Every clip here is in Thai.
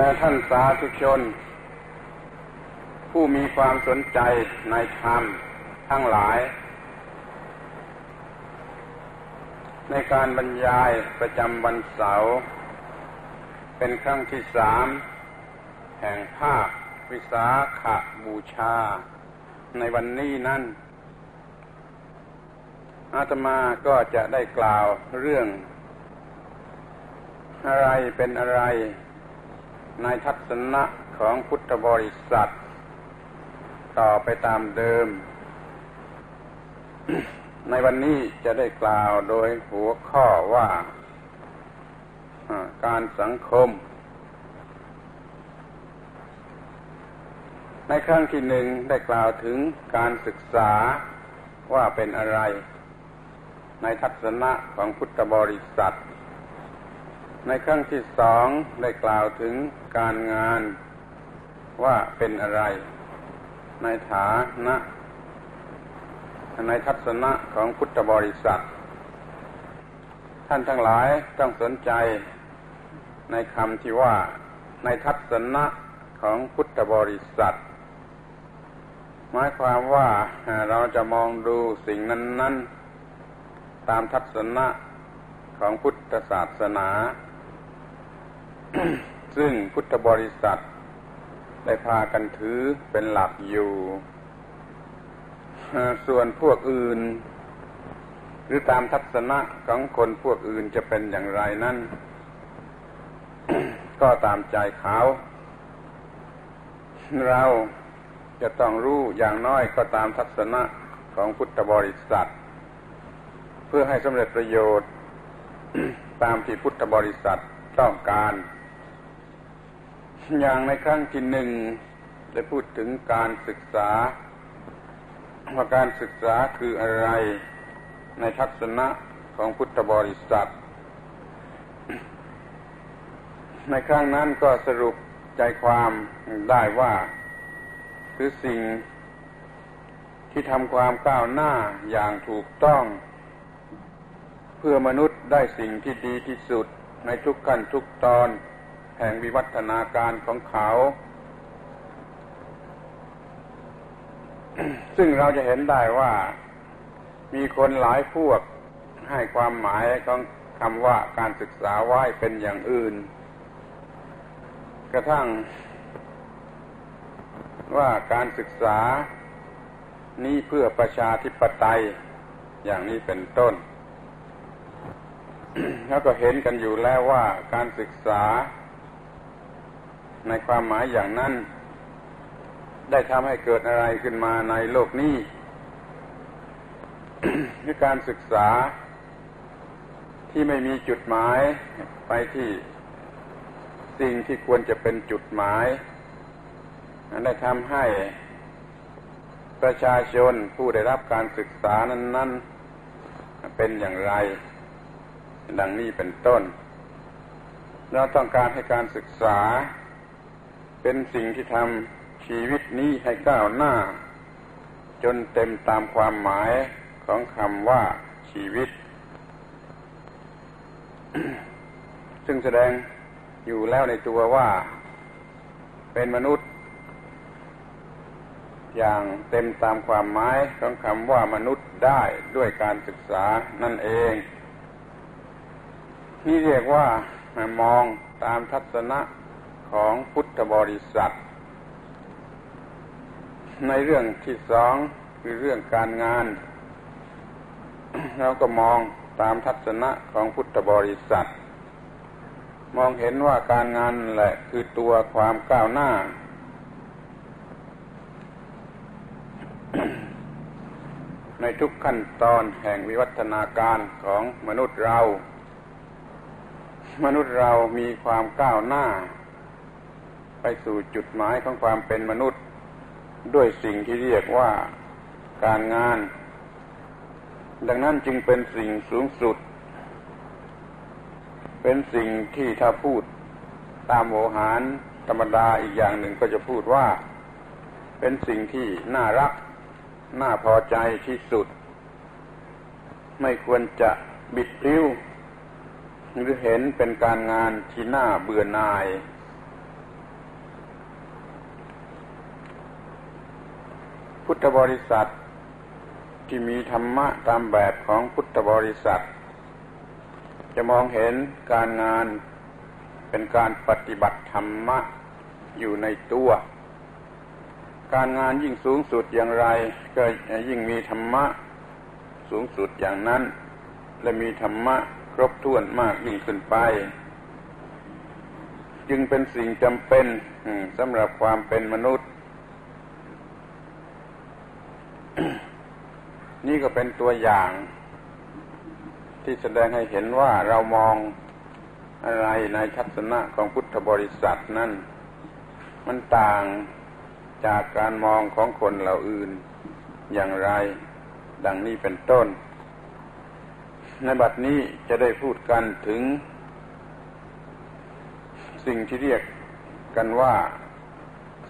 แต่ท่านสาธุชน ผู้มีความสนใจในธรรมทั้งหลาย ในการบรรยายประจำวันเสาร์เป็นครั้งที่สามแห่งภาควิสาขบูชา ในวันนี้นั่น อาตมาก็จะได้กล่าวเรื่อง อะไรเป็นอะไร ในทัศนะของพุทธบริษัท ต่อไปตามเดิม ในวันนี้จะได้กล่าวโดยหัวข้อว่าการสังคม ในครั้งที่หนึ่งได้กล่าวถึงการศึกษาว่าเป็นอะไร ในทัศนะของพุทธบริษัท ในครั้งที่สองได้กล่าวถึงการงานว่าเป็นอะไร ในฐานะ ในทัศนะของพุทธบริษัท ท่านทั้งหลายต้องสนใจในคำที่ว่าในทัศนะของพุทธบริษัท หมายความว่าเราจะมองดูสิ่งนั้น ๆ ตามทัศนะของพุทธศาสนา ซึ่งพุทธบริษัท ได้พากันถือเป็นหลักอยู่ ส่วนพวกอื่น หรือตามทัศนะของคนพวกอื่นจะเป็นอย่างไรนั้นก็ตามใจเขา เราจะต้องรู้อย่างน้อยก็ตามทัศนะของพุทธบริษัท เพื่อให้สำเร็จประโยชน์ ตามที่พุทธบริษัทต้องการ อย่างในครั้งที่หนึ่งได้พูดถึงการศึกษา ว่าการศึกษาคืออะไรในทัศนะของพุทธบริษัท ในครั้งนั้นก็สรุปใจความได้ว่า คือสิ่งที่ทำความก้าวหน้าอย่างถูกต้อง เพื่อมนุษย์ได้สิ่งที่ดีที่สุดในทุกขั้นทุกตอน แห่งวิวัฒนาการของเขา ซึ่งเราจะเห็นได้ว่ามีคนหลายพวกให้ความหมายของคำว่าการศึกษาไว้เป็นอย่างอื่น กระทั่งว่าการศึกษานี้เพื่อประชาธิปไตยอย่างนี้เป็นต้น แล้วก็เห็นกันอยู่แล้วว่าการศึกษา ในความหมายอย่างนั้น ได้ทำให้เกิดอะไรขึ้นมาในโลกนี้คือการศึกษาที่ไม่มีจุดหมายไปที่สิ่งที่ควรจะเป็นจุดหมายได้ทำให้ประชาชนผู้ได้รับการศึกษานั้น ๆ เป็นอย่างไร ดังนี้เป็นต้น เราต้องการให้การศึกษา เป็นสิ่งที่ทำชีวิตนี้ให้ก้าวหน้า จนเต็มตามความหมายของคำว่าชีวิต ซึ่งแสดงอยู่แล้วในตัวว่า เป็นมนุษย์ อย่างเต็มตามความหมายของคำว่ามนุษย์ได้ด้วยการศึกษานั่นเองที่เรียกว่ามองตามทัศนะ ของพุทธบริษัท ในเรื่องที่สองคือเรื่องการงานเราก็มองตามทัศนะของพุทธบริษัท มองเห็นว่าการงานแหละคือตัวความก้าวหน้า ในทุกขั้นตอนแห่งวิวัฒนาการของมนุษย์เรา มนุษย์เรามีความก้าวหน้า ไปสู่จุดหมายของความเป็นมนุษย์ ด้วยสิ่งที่เรียกว่าการงาน ดังนั้นจึงเป็นสิ่งสูงสุด เป็นสิ่งที่ถ้าพูดตามโวหารธรรมดาอีกอย่างหนึ่งก็จะพูดว่า เป็นสิ่งที่น่ารัก น่าพอใจที่สุด ไม่ควรจะบิดพลิ้วหรือเห็นเป็นการงานที่น่าเบื่อหน่าย พุทธบริษัท ที่มีธรรมะตามแบบของพุทธบริษัท จะมองเห็นการงานเป็นการปฏิบัติธรรมะอยู่ในตัว การงานยิ่งสูงสุดอย่างไร ก็ยิ่งมีธรรมะสูงสุดอย่างนั้น และมีธรรมะครบถ้วนมากยิ่งขึ้นไป จึงเป็นสิ่งจำเป็นสำหรับความเป็นมนุษย์ นี่ก็เป็นตัวอย่าง ที่แสดงให้เห็นว่าเรามองอะไรในทัศนะของพุทธบริษัทนั้น มันต่างจากการมองของคนเหล่าอื่นอย่างไร ดังนี้เป็นต้น ในบัดนี้จะได้พูดกันถึง สิ่งที่เรียกกันว่า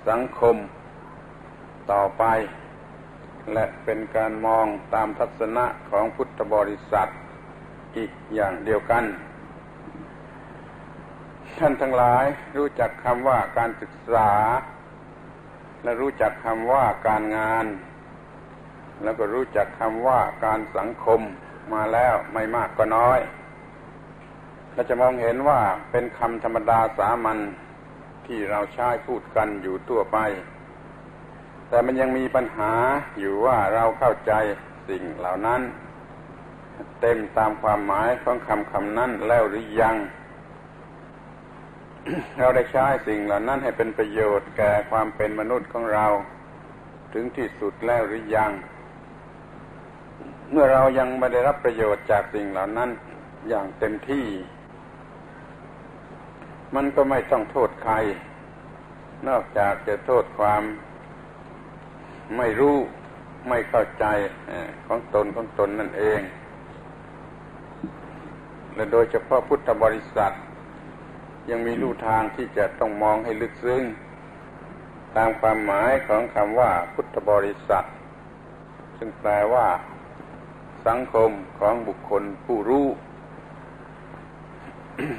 สังคมต่อไป และเป็นการมองตามทัศนะของพุทธบริษัทอีกอย่างเดียวกัน ท่านทั้งหลายรู้จักคำว่าการศึกษา และรู้จักคำว่าการงาน แล้วก็รู้จักคำว่าการสังคมมาแล้วไม่มากก็น้อยเราจะมองเห็นว่าเป็นคำธรรมดาสามัญที่เราใช้พูดกันอยู่ทั่วไป แต่มันยังมีปัญหาอยู่ว่าเราเข้าใจสิ่งเหล่านั้น เต็มตามความหมายของคำคำนั้นแล้วหรือยัง เราได้ใช้สิ่งเหล่านั้นให้เป็นประโยชน์แก่ความเป็นมนุษย์ของเรา ถึงที่สุดแล้วหรือยัง เมื่อเรายังไม่ได้รับประโยชน์จากสิ่งเหล่านั้นอย่างเต็มที่ มันก็ไม่ต้องโทษใคร นอกจากจะโทษความ ไม่รู้ไม่เข้าใจของตนของตนนั่นเอง และโดยเฉพาะพุทธบริษัท ยังมีลู่ทางที่จะต้องมองให้ลึกซึ้งตามความหมายของคำว่าพุทธบริษัท ซึ่งแปลว่า สังคมของบุคคลผู้รู้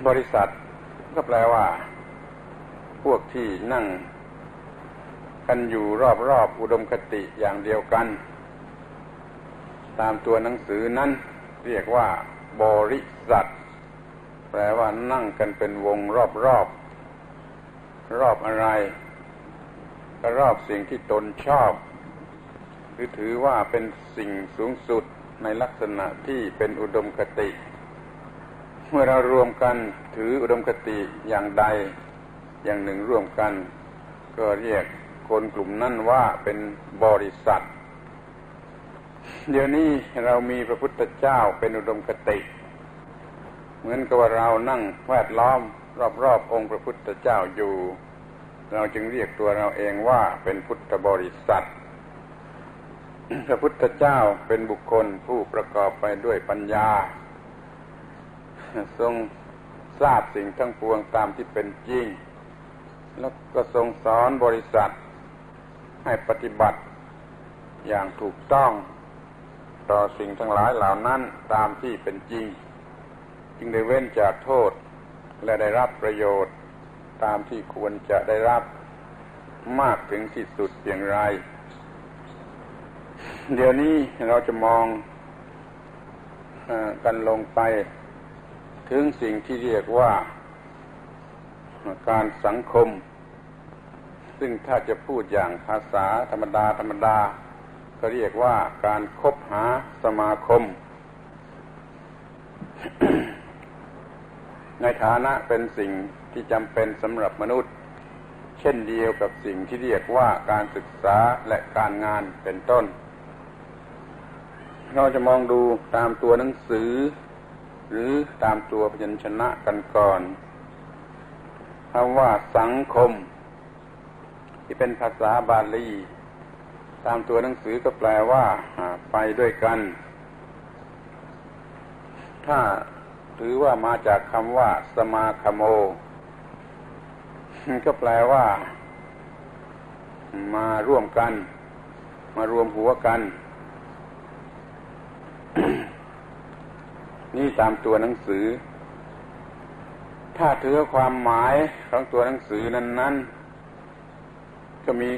บริษัทก็แปลว่า พวกที่นั่ง กันอยู่รอบๆอุดมคติอย่างเดียวกัน ตามตัวหนังสือนั้น เรียกว่า บริษัท แปลว่านั่งกันเป็นวงรอบรอบรอบอะไร ก็รอบสิ่งที่ตนชอบ หรือถือว่าเป็นสิ่งสูงสุดในลักษณะที่เป็นอุดมคติ เมื่อเรารวมกันถืออุดมคติอย่างใดอย่างหนึ่งร่วมกัน ก็เรียก คนกลุ่มนั้นว่าเป็นบริษัท เดี๋ยวนี้เรามีพระพุทธเจ้าเป็นอุดมคติ เหมือนกับว่าเรานั่งแวดล้อมรอบๆองค์พระพุทธเจ้าอยู่ เราจึงเรียกตัวเราเองว่าเป็นพุทธบริษัท พระพุทธเจ้าเป็นบุคคลผู้ประกอบไปด้วยปัญญา ทรงทราบสิ่งทั้งปวงตามที่เป็นจริง แล้วก็ทรงสอนบริษัท ให้ปฏิบัติอย่างถูกต้องต่อสิ่งทั้งหลายเหล่านั้นตามที่เป็นจริง จึงได้เว้นจากโทษและได้รับประโยชน์ตามที่ควรจะได้รับมากถึงที่สุดเพียงไร เดี๋ยวนี้เราจะมองอกันลงไปถึงสิ่งที่เรียกว่าการสังคม ซึ่งถ้าจะพูดอย่างภาษาธรรมดาธรรมดา ก็เรียกว่าการคบหาสมาคม ในฐานะเป็นสิ่งที่จำเป็นสำหรับมนุษย์ เช่นเดียวกับสิ่งที่เรียกว่าการศึกษาและการงานเป็นต้น เราจะมองดูตามตัวหนังสือ หรือตามตัวพยัญชนะกันก่อนคำว่าสังคม ที่เป็นภาษาบาลี ตามตัวหนังสือก็แปลว่าไปด้วยกัน ถ้าถือว่ามาจากคำว่า สมาคโม ก็แปลว่า มาร่วมกัน มารวมหัวกัน นี่ตามตัวหนังสือ ถ้าถือความหมายของตัวหนังสือนั้นนั้น ก็มี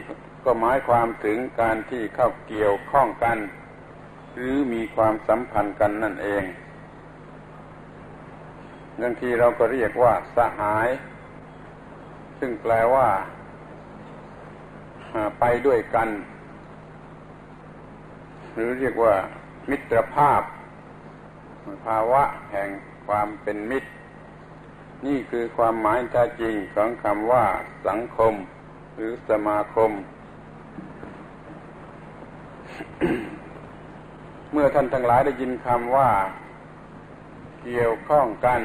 ก็หมายความถึงการที่เข้าเกี่ยวข้องกัน หรือมีความสัมพันธ์กันนั่นเองบางทีเราก็เรียกว่าสหาย ซึ่งแปลว่าไปด้วยกัน หรือเรียกว่า มิตรภาพ ภาวะแห่งความเป็นมิตร นี่คือความหมายแท้จริงของคำว่าสังคม รือสมาคม เมื่อท่านทั้งหลายได้ยินคำว่าเกี่ยวข้องกัน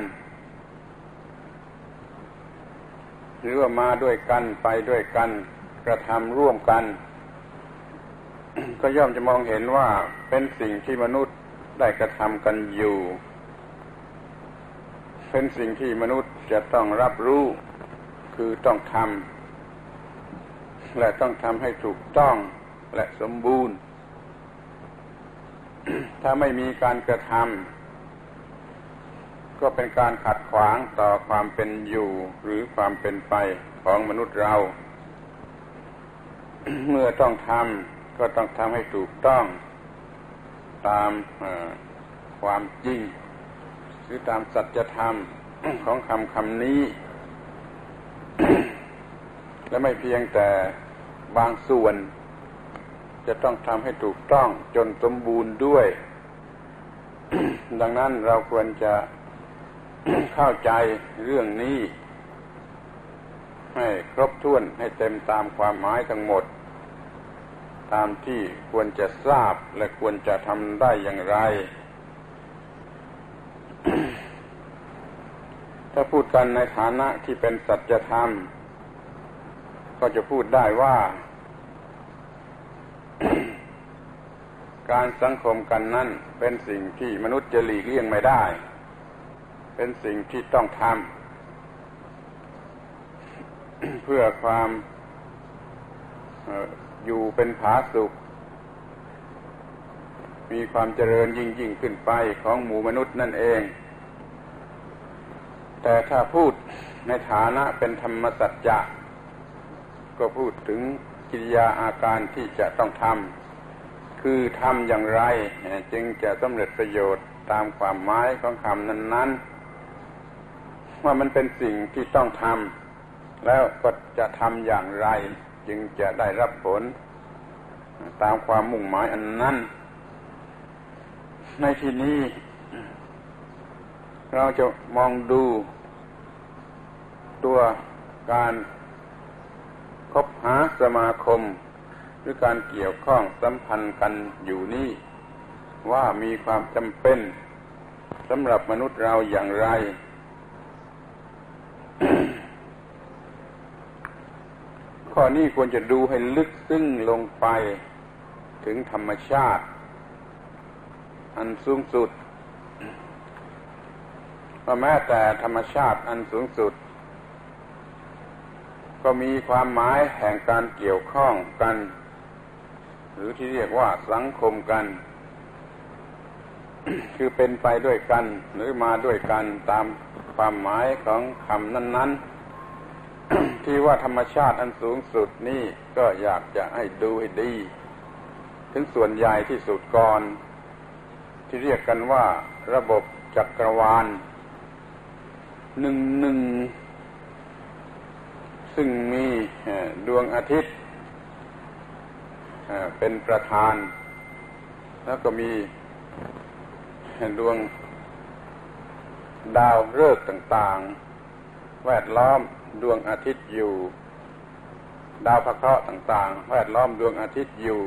หรือว่ามาด้วยกันไปด้วยกัน กระทำร่วมกัน ก็ย่อมจะมองเห็นว่าเป็นสิ่งที่มนุษย์ได้กระทำกันอยู่ เป็นสิ่งที่มนุษย์จะต้องรับรู้คือต้องทำ และต้องทำให้ถูกต้องและสมบูรณ์ ถ้าไม่มีการกระทำก็เป็นการขัดขวางต่อความเป็นอยู่หรือความเป็นไปของมนุษย์เรา เมื่อต้องทำก็ต้องทำให้ถูกต้อง ตามความจริง หรือตามสัจธรรมของคำคำนี้ และไม่เพียงแต่ บางส่วน จะต้องทำให้ถูกต้องจนสมบูรณ์ด้วย ดังนั้นเราควรจะเข้าใจเรื่องนี้ ให้ครบถ้วนให้เต็มตามความหมายทั้งหมด ตามที่ควรจะทราบและควรจะทำได้อย่างไร ถ้าพูดกันในฐานะที่เป็นสัจธรรมก็จะพูดได้ว่า การสังคมกันนั้นเป็นสิ่งที่มนุษย์จะหลีกเลี่ยงไม่ได้ เป็นสิ่งที่ต้องทำเพื่อความอยู่เป็นผาสุข มีความเจริญยิ่งยิ่งขึ้นไปของหมู่มนุษย์นั่นเอง แต่ถ้าพูดในฐานะเป็นธรรมสัจจะก็พูดถึง กิริยาอาการที่จะต้องทำคือทำอย่างไร จึงจะสำเร็จประโยชน์ตามความหมายของคำนั้น ๆ ว่ามันเป็นสิ่งที่ต้องทำแล้วก็จะทำอย่างไร จึงจะได้รับผล ตามความมุ่งหมายอันนั้น ในที่นี้เราจะมองดูตัวการ บหาสมาคม หรือการเกี่ยวข้องสัมพันธ์กันอยู่นี่ ว่ามีความจำเป็นสำหรับมนุษย์เราอย่างไร ข้อนี้ควรจะดูให้ลึกซึ้งลงไปถึงธรรมชาติ อันสูงสุดว่าแม้แต่ธรรมชาติอันสูงสุด ก็มีความหมายแห่งการเกี่ยวข้องกัน หรือที่เรียกว่าสังคมกัน คือเป็นไปด้วยกัน หรือมาด้วยกันตามความหมายของคำนั้น ๆ ที่ว่าธรรมชาติอันสูงสุดนี่ก็อยากจะให้ดูให้ดี ถึงส่วนใหญ่ที่สุดก่อน ที่เรียกกันว่าระบบจักรวาลหนึ่งหนึ่ง ซึ่งมีดวงอาทิตย์เป็นประธาน แล้วก็มีดวงดาวฤกษ์ต่างๆ แวดล้อมดวงอาทิตย์อยู่ ดาวพระเคราะห์ต่างๆ แวดล้อมดวงอาทิตย์อยู่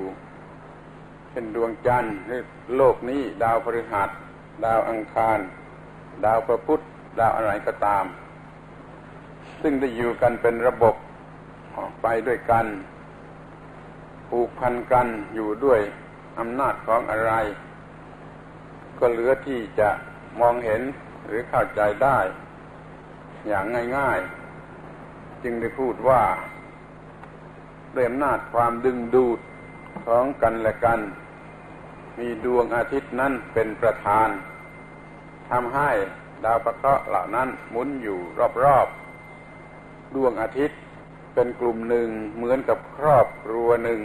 เช่นดวงจันทร์หรือโลกนี้ ดาวพฤหัส ดาวอังคาร ดาวพระพุธดาวอะไรก็ตาม ซึ่งได้อยู่กันเป็นระบบไปด้วยกัน ผูกพันกันอยู่ด้วยอำนาจของอะไร ก็เหลือที่จะมองเห็นหรือเข้าใจได้ อย่างง่าย ๆ จึงได้พูดว่าด้วยอำนาจความดึงดูดของกันและกัน มีดวงอาทิตย์นั้นเป็นประธานทำให้ดาวประเคราะห์เหล่านั้นหมุนอยู่รอบๆ ดวงอาทิตย์ เป็นกลุ่มหนึ่งเหมือนกับครอบครัวหนึ่ง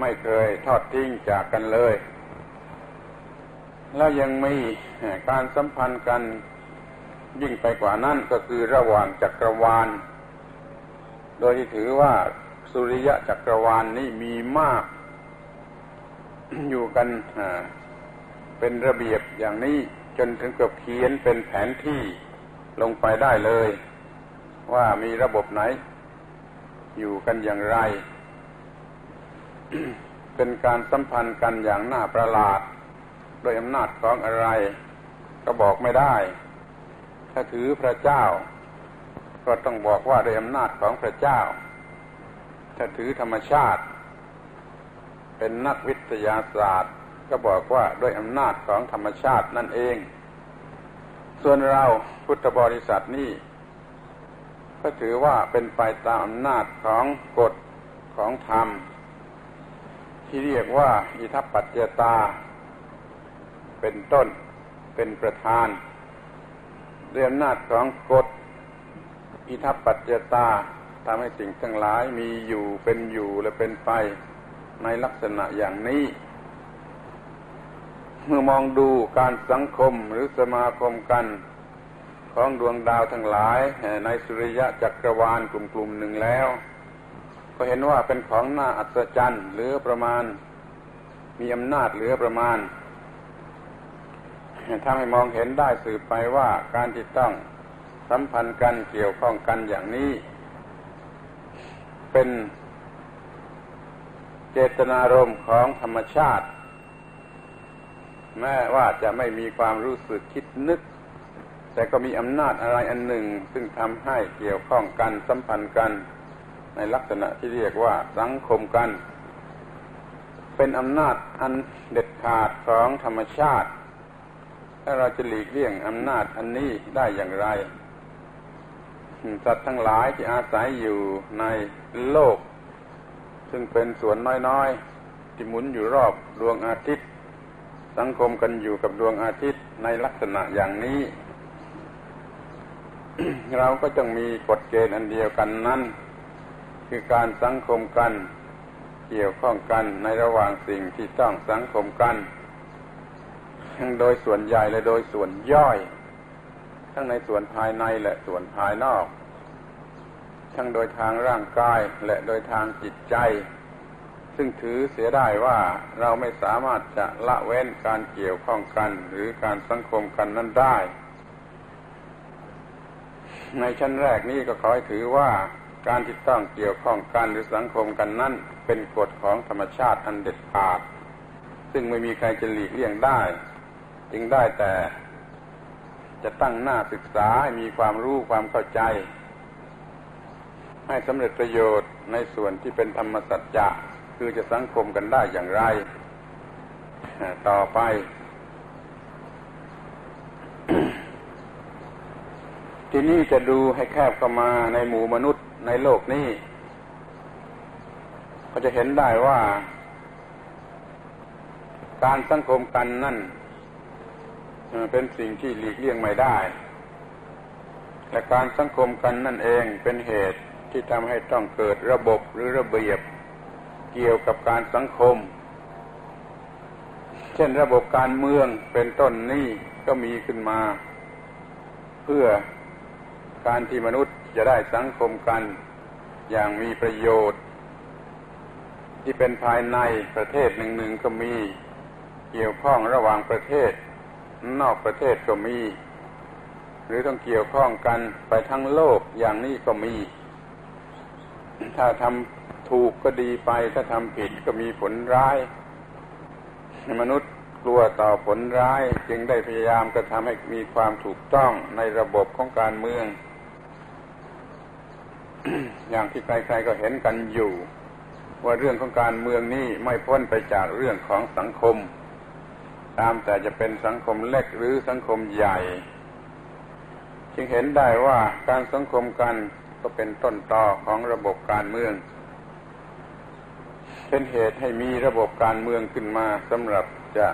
ไม่เคยทอดทิ้งจากกันเลย แล้วยังมีการสัมพันธ์กันยิ่งไปกว่านั้นก็คือระหว่างจักรวาล โดยที่ถือว่าสุริยะจักรวาลนนี้มีมาก อยู่กันเป็นระเบียบอย่างนี้จนถึงกับเขียนเป็นแผนที่ลงไปได้เลย ว่ามีระบบไหน อยู่กันอย่างไร เป็นการสัมพันธ์กันอย่างน่าประหลาด โดยอำนาจของอะไร ก็บอกไม่ได้ ถ้าถือพระเจ้า ก็ต้องบอกว่าโดยอำนาจของพระเจ้า ถ้าถือธรรมชาติ เป็นนักวิทยาศาสตร์ ก็บอกว่าด้วยอำนาจของธรรมชาตินั่นเอง ส่วนเราพุทธบริษัทนี่ ก็ถือว่าเป็นไปตามอำนาจของกฎของธรรม ที่เรียกว่าอิทัปปัจเจตา เป็นต้นเป็นประธานด้วยอำนาจของกฎอิทัปปัจเจตาทำให้สิ่งทั้งหลายมีอยู่เป็นอยู่และเป็นไปในลักษณะอย่างนี้ เมื่อมองดูการสังคมหรือสมาคมกัน ของดวงดาวทั้งหลาย ในสุริยะจักรวาลกลุ่มๆหนึ่งแล้ว ก็เห็นว่าเป็นของน่าอัศจรรย์เหลือประมาณ มีอำนาจเหลือประมาณทำให้มองเห็นได้สืบไปว่าการที่ต้องสัมพันธ์กันเกี่ยวข้องกันอย่างนี้ เป็นเจตนารมณ์ของธรรมชาติ แม้ว่าจะไม่มีความรู้สึกคิดนึก แต่ก็มีอำนาจอะไรอันหนึ่ง ซึ่งทำให้เกี่ยวข้องกันสัมพันธ์กัน ในลักษณะที่เรียกว่าสังคมกัน เป็นอำนาจอันเด็ดขาดของธรรมชาติถ้าเราจะหลีกเลี่ยงอำนาจอันนี้ได้อย่างไรสัตว์ทั้งหลายที่อาศัยอยู่ในโลก ซึ่งเป็นส่วนน้อยๆ ที่หมุนอยู่รอบดวงอาทิตย์ สังคมกันอยู่กับดวงอาทิตย์ในลักษณะอย่างนี้ เราก็จงมีกฎเกณฑ์อันเดียวกันนั้นคือการสังคมกัน เกี่ยวข้องกันในระหว่างสิ่งที่ต้องสังคมกัน ทั้งโดยส่วนใหญ่และโดยส่วนย่อย ทั้งในส่วนภายในและส่วนภายนอก ทั้งโดยทางร่างกายและโดยทางจิตใจ ซึ่งถือเสียได้ว่าเราไม่สามารถจะละเว้นการเกี่ยวข้องกัน หรือการสังคมกันนั้นได้ ในชั้นแรกนี้ก็ขอให้ถือว่าการที่ต้องเกี่ยวข้องกันหรือสังคมกันนั้นเป็นกฎของธรรมชาติอันเด็ดขาด ซึ่งไม่มีใครจะหลีกเลี่ยงได้ จึงได้แต่ จะตั้งหน้าศึกษาให้มีความรู้ความเข้าใจ ให้สำเร็จประโยชน์ในส่วนที่เป็นธรรมสัจจะคือจะสังคมกันได้อย่างไร ต่อไป ที่นี่จะดูให้แคบเข้ามาในหมู่มนุษย์ในโลกนี้ ก็จะเห็นได้ว่า การสังคมกันนั่นเป็นสิ่งที่หลีกเลี่ยงไม่ได้และการสังคมกันนั่นเองเป็นเหตุที่ทำให้ต้องเกิดระบบหรือระเบียบเกี่ยวกับการสังคม เช่นระบบการเมืองเป็นต้นนี่ก็มีขึ้นมา เพื่อ การที่มนุษย์จะได้สังคมกันอย่างมีประโยชน์ ที่เป็นภายในประเทศหนึ่งๆก็มี เกี่ยวข้องระหว่างประเทศ นอกประเทศก็มี หรือต้องเกี่ยวข้องกันไปทั้งโลกอย่างนี้ก็มี ถ้าทำถูกก็ดีไป ถ้าทำผิดก็มีผลร้าย มนุษย์กลัวต่อผลร้ายจึงได้พยายามกระทำให้มีความถูกต้องในระบบของการเมือง อย่างที่ใครๆก็เห็นกันอยู่ ว่าเรื่องของการเมืองนี้ไม่พ้นไปจากเรื่องของสังคม ตามแต่จะเป็นสังคมเล็กหรือสังคมใหญ่ จึงเห็นได้ว่าการสังคมกันก็เป็นต้นตอของระบบการเมืองเป็นเหตุให้มีระบบการเมืองขึ้นมาสำหรับจะ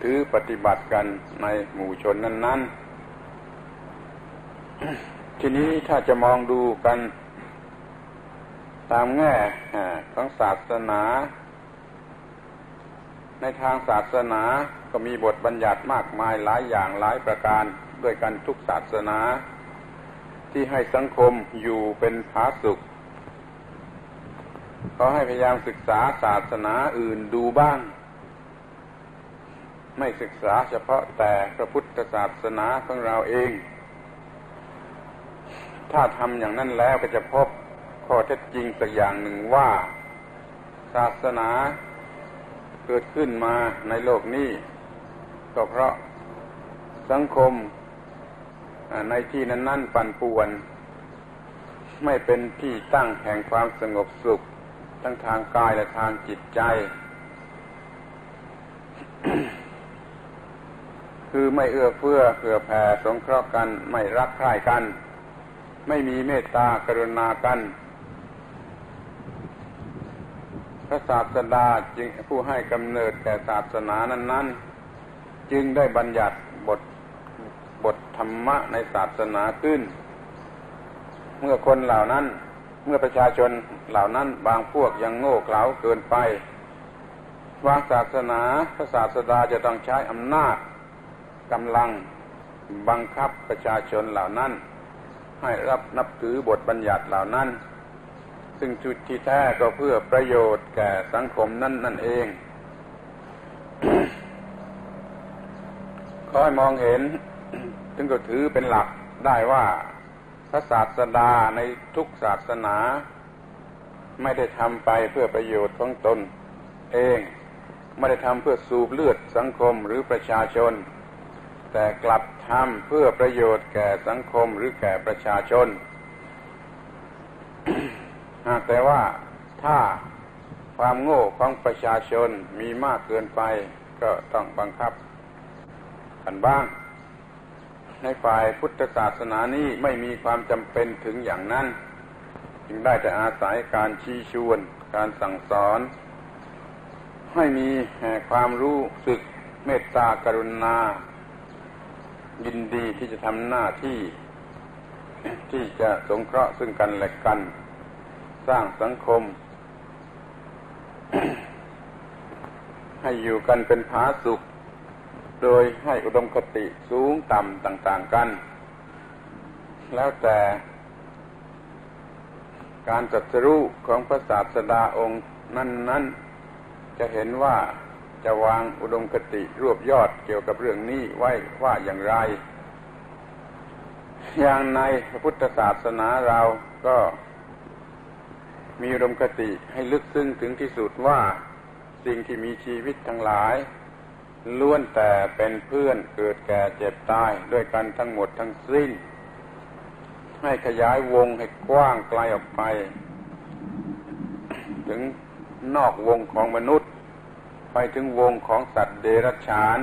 ถือปฏิบัติกันในหมู่ชนนั้น ๆ ทีนี้ถ้าจะมองดูกัน ตามแง่ของศาสนา ในทางศาสนาก็มีบทบัญญัติมากมายหลายอย่างหลายประการด้วยกันทุกศาสนา ที่ให้สังคมอยู่เป็นผาสุขเขาให้พยายามศึกษาศาสนาอื่นดูบ้าง ไม่ศึกษาเฉพาะแต่พระพุทธศาสนาของเราเอง ถ้าทำอย่างนั้นแล้วก็จะพบ ข้อเท็จจริงสักอย่างหนึ่งว่า ศาสนาเกิดขึ้นมาในโลกนี้ ก็เพราะสังคมในที่นั้น ๆ ปั่นป่วน ไม่เป็นที่ตั้งแห่งความสงบสุข ทั้งทางกายและทางจิตใจ คือไม่เอื้อเฟื้อเผื่อแผ่สงเคราะห์กัน ไม่รักใคร่กัน ไม่มีเมตตากรุณากัน พระศาสดาจึงผู้ให้กำเนิดแก่ศาสนานั้น ๆ จึงได้บัญญัติบทบทธรรมะในศาสนาขึ้น เมื่อคนเหล่านั้นเมื่อประชาชนเหล่านั้นบางพวกยังโง่เขลาเกินไป วางศาสนาพระศาสดาจะต้องใช้อำนาจกำลังบังคับประชาชนเหล่านั้น ให้รับนับถือบทบัญญัติเหล่านั้น ซึ่งจุดที่แท้ก็เพื่อประโยชน์แก่สังคมนั่นนั่นเองขอให้มองเห็นถึงก็ถือเป็นหลักได้ว่าพระศาสดาในทุกศาสนา ไม่ได้ทำไปเพื่อประโยชน์ของตน เองไม่ได้ทำเพื่อสูบเลือดสังคมหรือประชาชน แต่กลับทำเพื่อประโยชน์แก่สังคมหรือแก่ประชาชน แต่ว่าถ้าความโง่ของประชาชนมีมากเกินไปก็ต้องบังคับกันบ้าง ในฝ่ายพุทธศาสนานี้ไม่มีความจำเป็นถึงอย่างนั้น จึงได้แต่อาศัยการชี้ชวน การสั่งสอน ให้มีความรู้สึกเมตตากรุณา ยินดีที่จะทำหน้าที่ ที่จะสงเคราะห์ซึ่งกันและกัน สร้างสังคม ให้อยู่กันเป็นผาสุข โดยให้อุดมคติสูงต่ำต่างๆกัน แล้วแต่การจัดสรู้ของพระศาสดาองค์นั้น ๆ จะเห็นว่าจะวางอุดมคติรวบยอดเกี่ยวกับเรื่องนี้ไว้ว่าอย่างไร อย่างในพระพุทธศาสนาเราก็ มีอุดมคติให้ลึกซึ้งถึงที่สุดว่าสิ่งที่มีชีวิตทั้งหลาย ล้วนแต่เป็นเพื่อนเกิดแก่เจ็บตายด้วยกันทั้งหมดทั้งสิ้น ให้ขยายวงให้กว้างไกลออกไป ถึงนอกวงของมนุษย์ ไปถึงวงของสัตว์เดรัจฉาน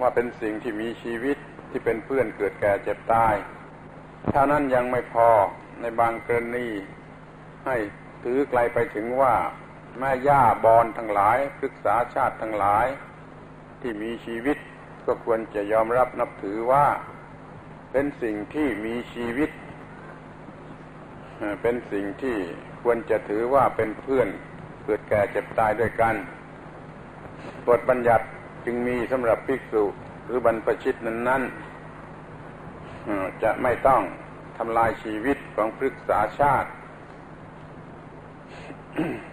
ว่าเป็นสิ่งที่มีชีวิตที่เป็นเพื่อนเกิดแก่เจ็บตายเท่านั้นยังไม่พอในบางกรณี ให้ถือไกลไปถึงว่าแม่ย่าบอนทั้งหลายศึกษาชาติทั้งหลาย ที่มีชีวิตก็ควรจะยอมรับนับถือว่า เป็นสิ่งที่มีชีวิต เป็นสิ่งที่ควรจะถือว่าเป็นเพื่อนเกิดแก่เจ็บตายด้วยกันบทบัญญัติจึงมีสำหรับภิกษุหรือบรรพชิตนั้นๆจะไม่ต้องทำลายชีวิตของพฤกษาชาติ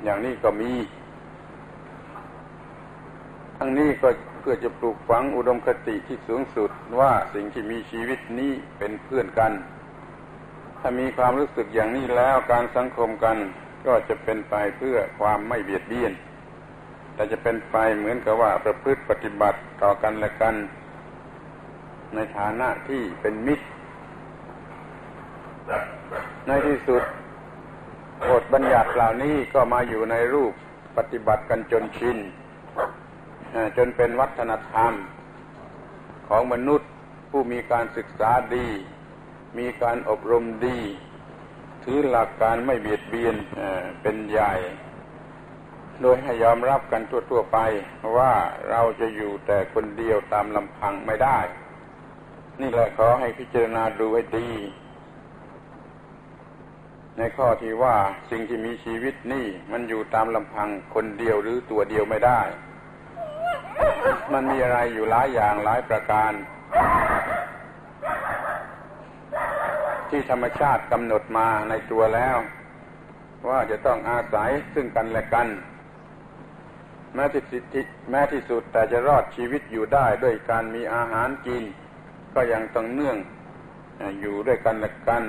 อย่างนี้ก็มี ทั้งนี้ก็เพื่อจะปลูกฝังอุดมคติที่สูงสุดว่าสิ่งที่มีชีวิตนี้เป็นเพื่อนกัน ถ้ามีความรู้สึกอย่างนี้แล้วการสังคมกันก็จะเป็นไปเพื่อความไม่เบียดเบียน แต่จะเป็นไปเหมือนกับว่าประพฤติปฏิบัติต่อกันและกัน ในฐานะที่เป็นมิตร ในที่สุด บทบัญญัติเหล่านี้ก็มาอยู่ในรูปปฏิบัติกันจนชินจนเป็นวัฒนธรรม ของมนุษย์ผู้มีการศึกษาดี มีการอบรมดี ถือหลักการไม่เบียดเบียนเป็นใหญ่ โดยให้ยอมรับกันทั่วๆไปว่าเราจะอยู่แต่คนเดียวตามลำพังไม่ได้ นี่แหละขอให้พิจารณาดูให้ดี ในข้อที่ว่าสิ่งที่มีชีวิตนี่มันอยู่ตามลำพังคนเดียวหรือตัวเดียวไม่ได้ มันมีอะไรอยู่หลายอย่างหลายประการ ที่ธรรมชาติกำหนดมาในตัวแล้ว ว่าจะต้องอาศัยซึ่งกันและกัน แม้ที่แม้ที่สุดแต่จะรอดชีวิตอยู่ได้ด้วยการมีอาหารกิน ก็ยังต้องเนื่องอยู่ด้วยกันและกัน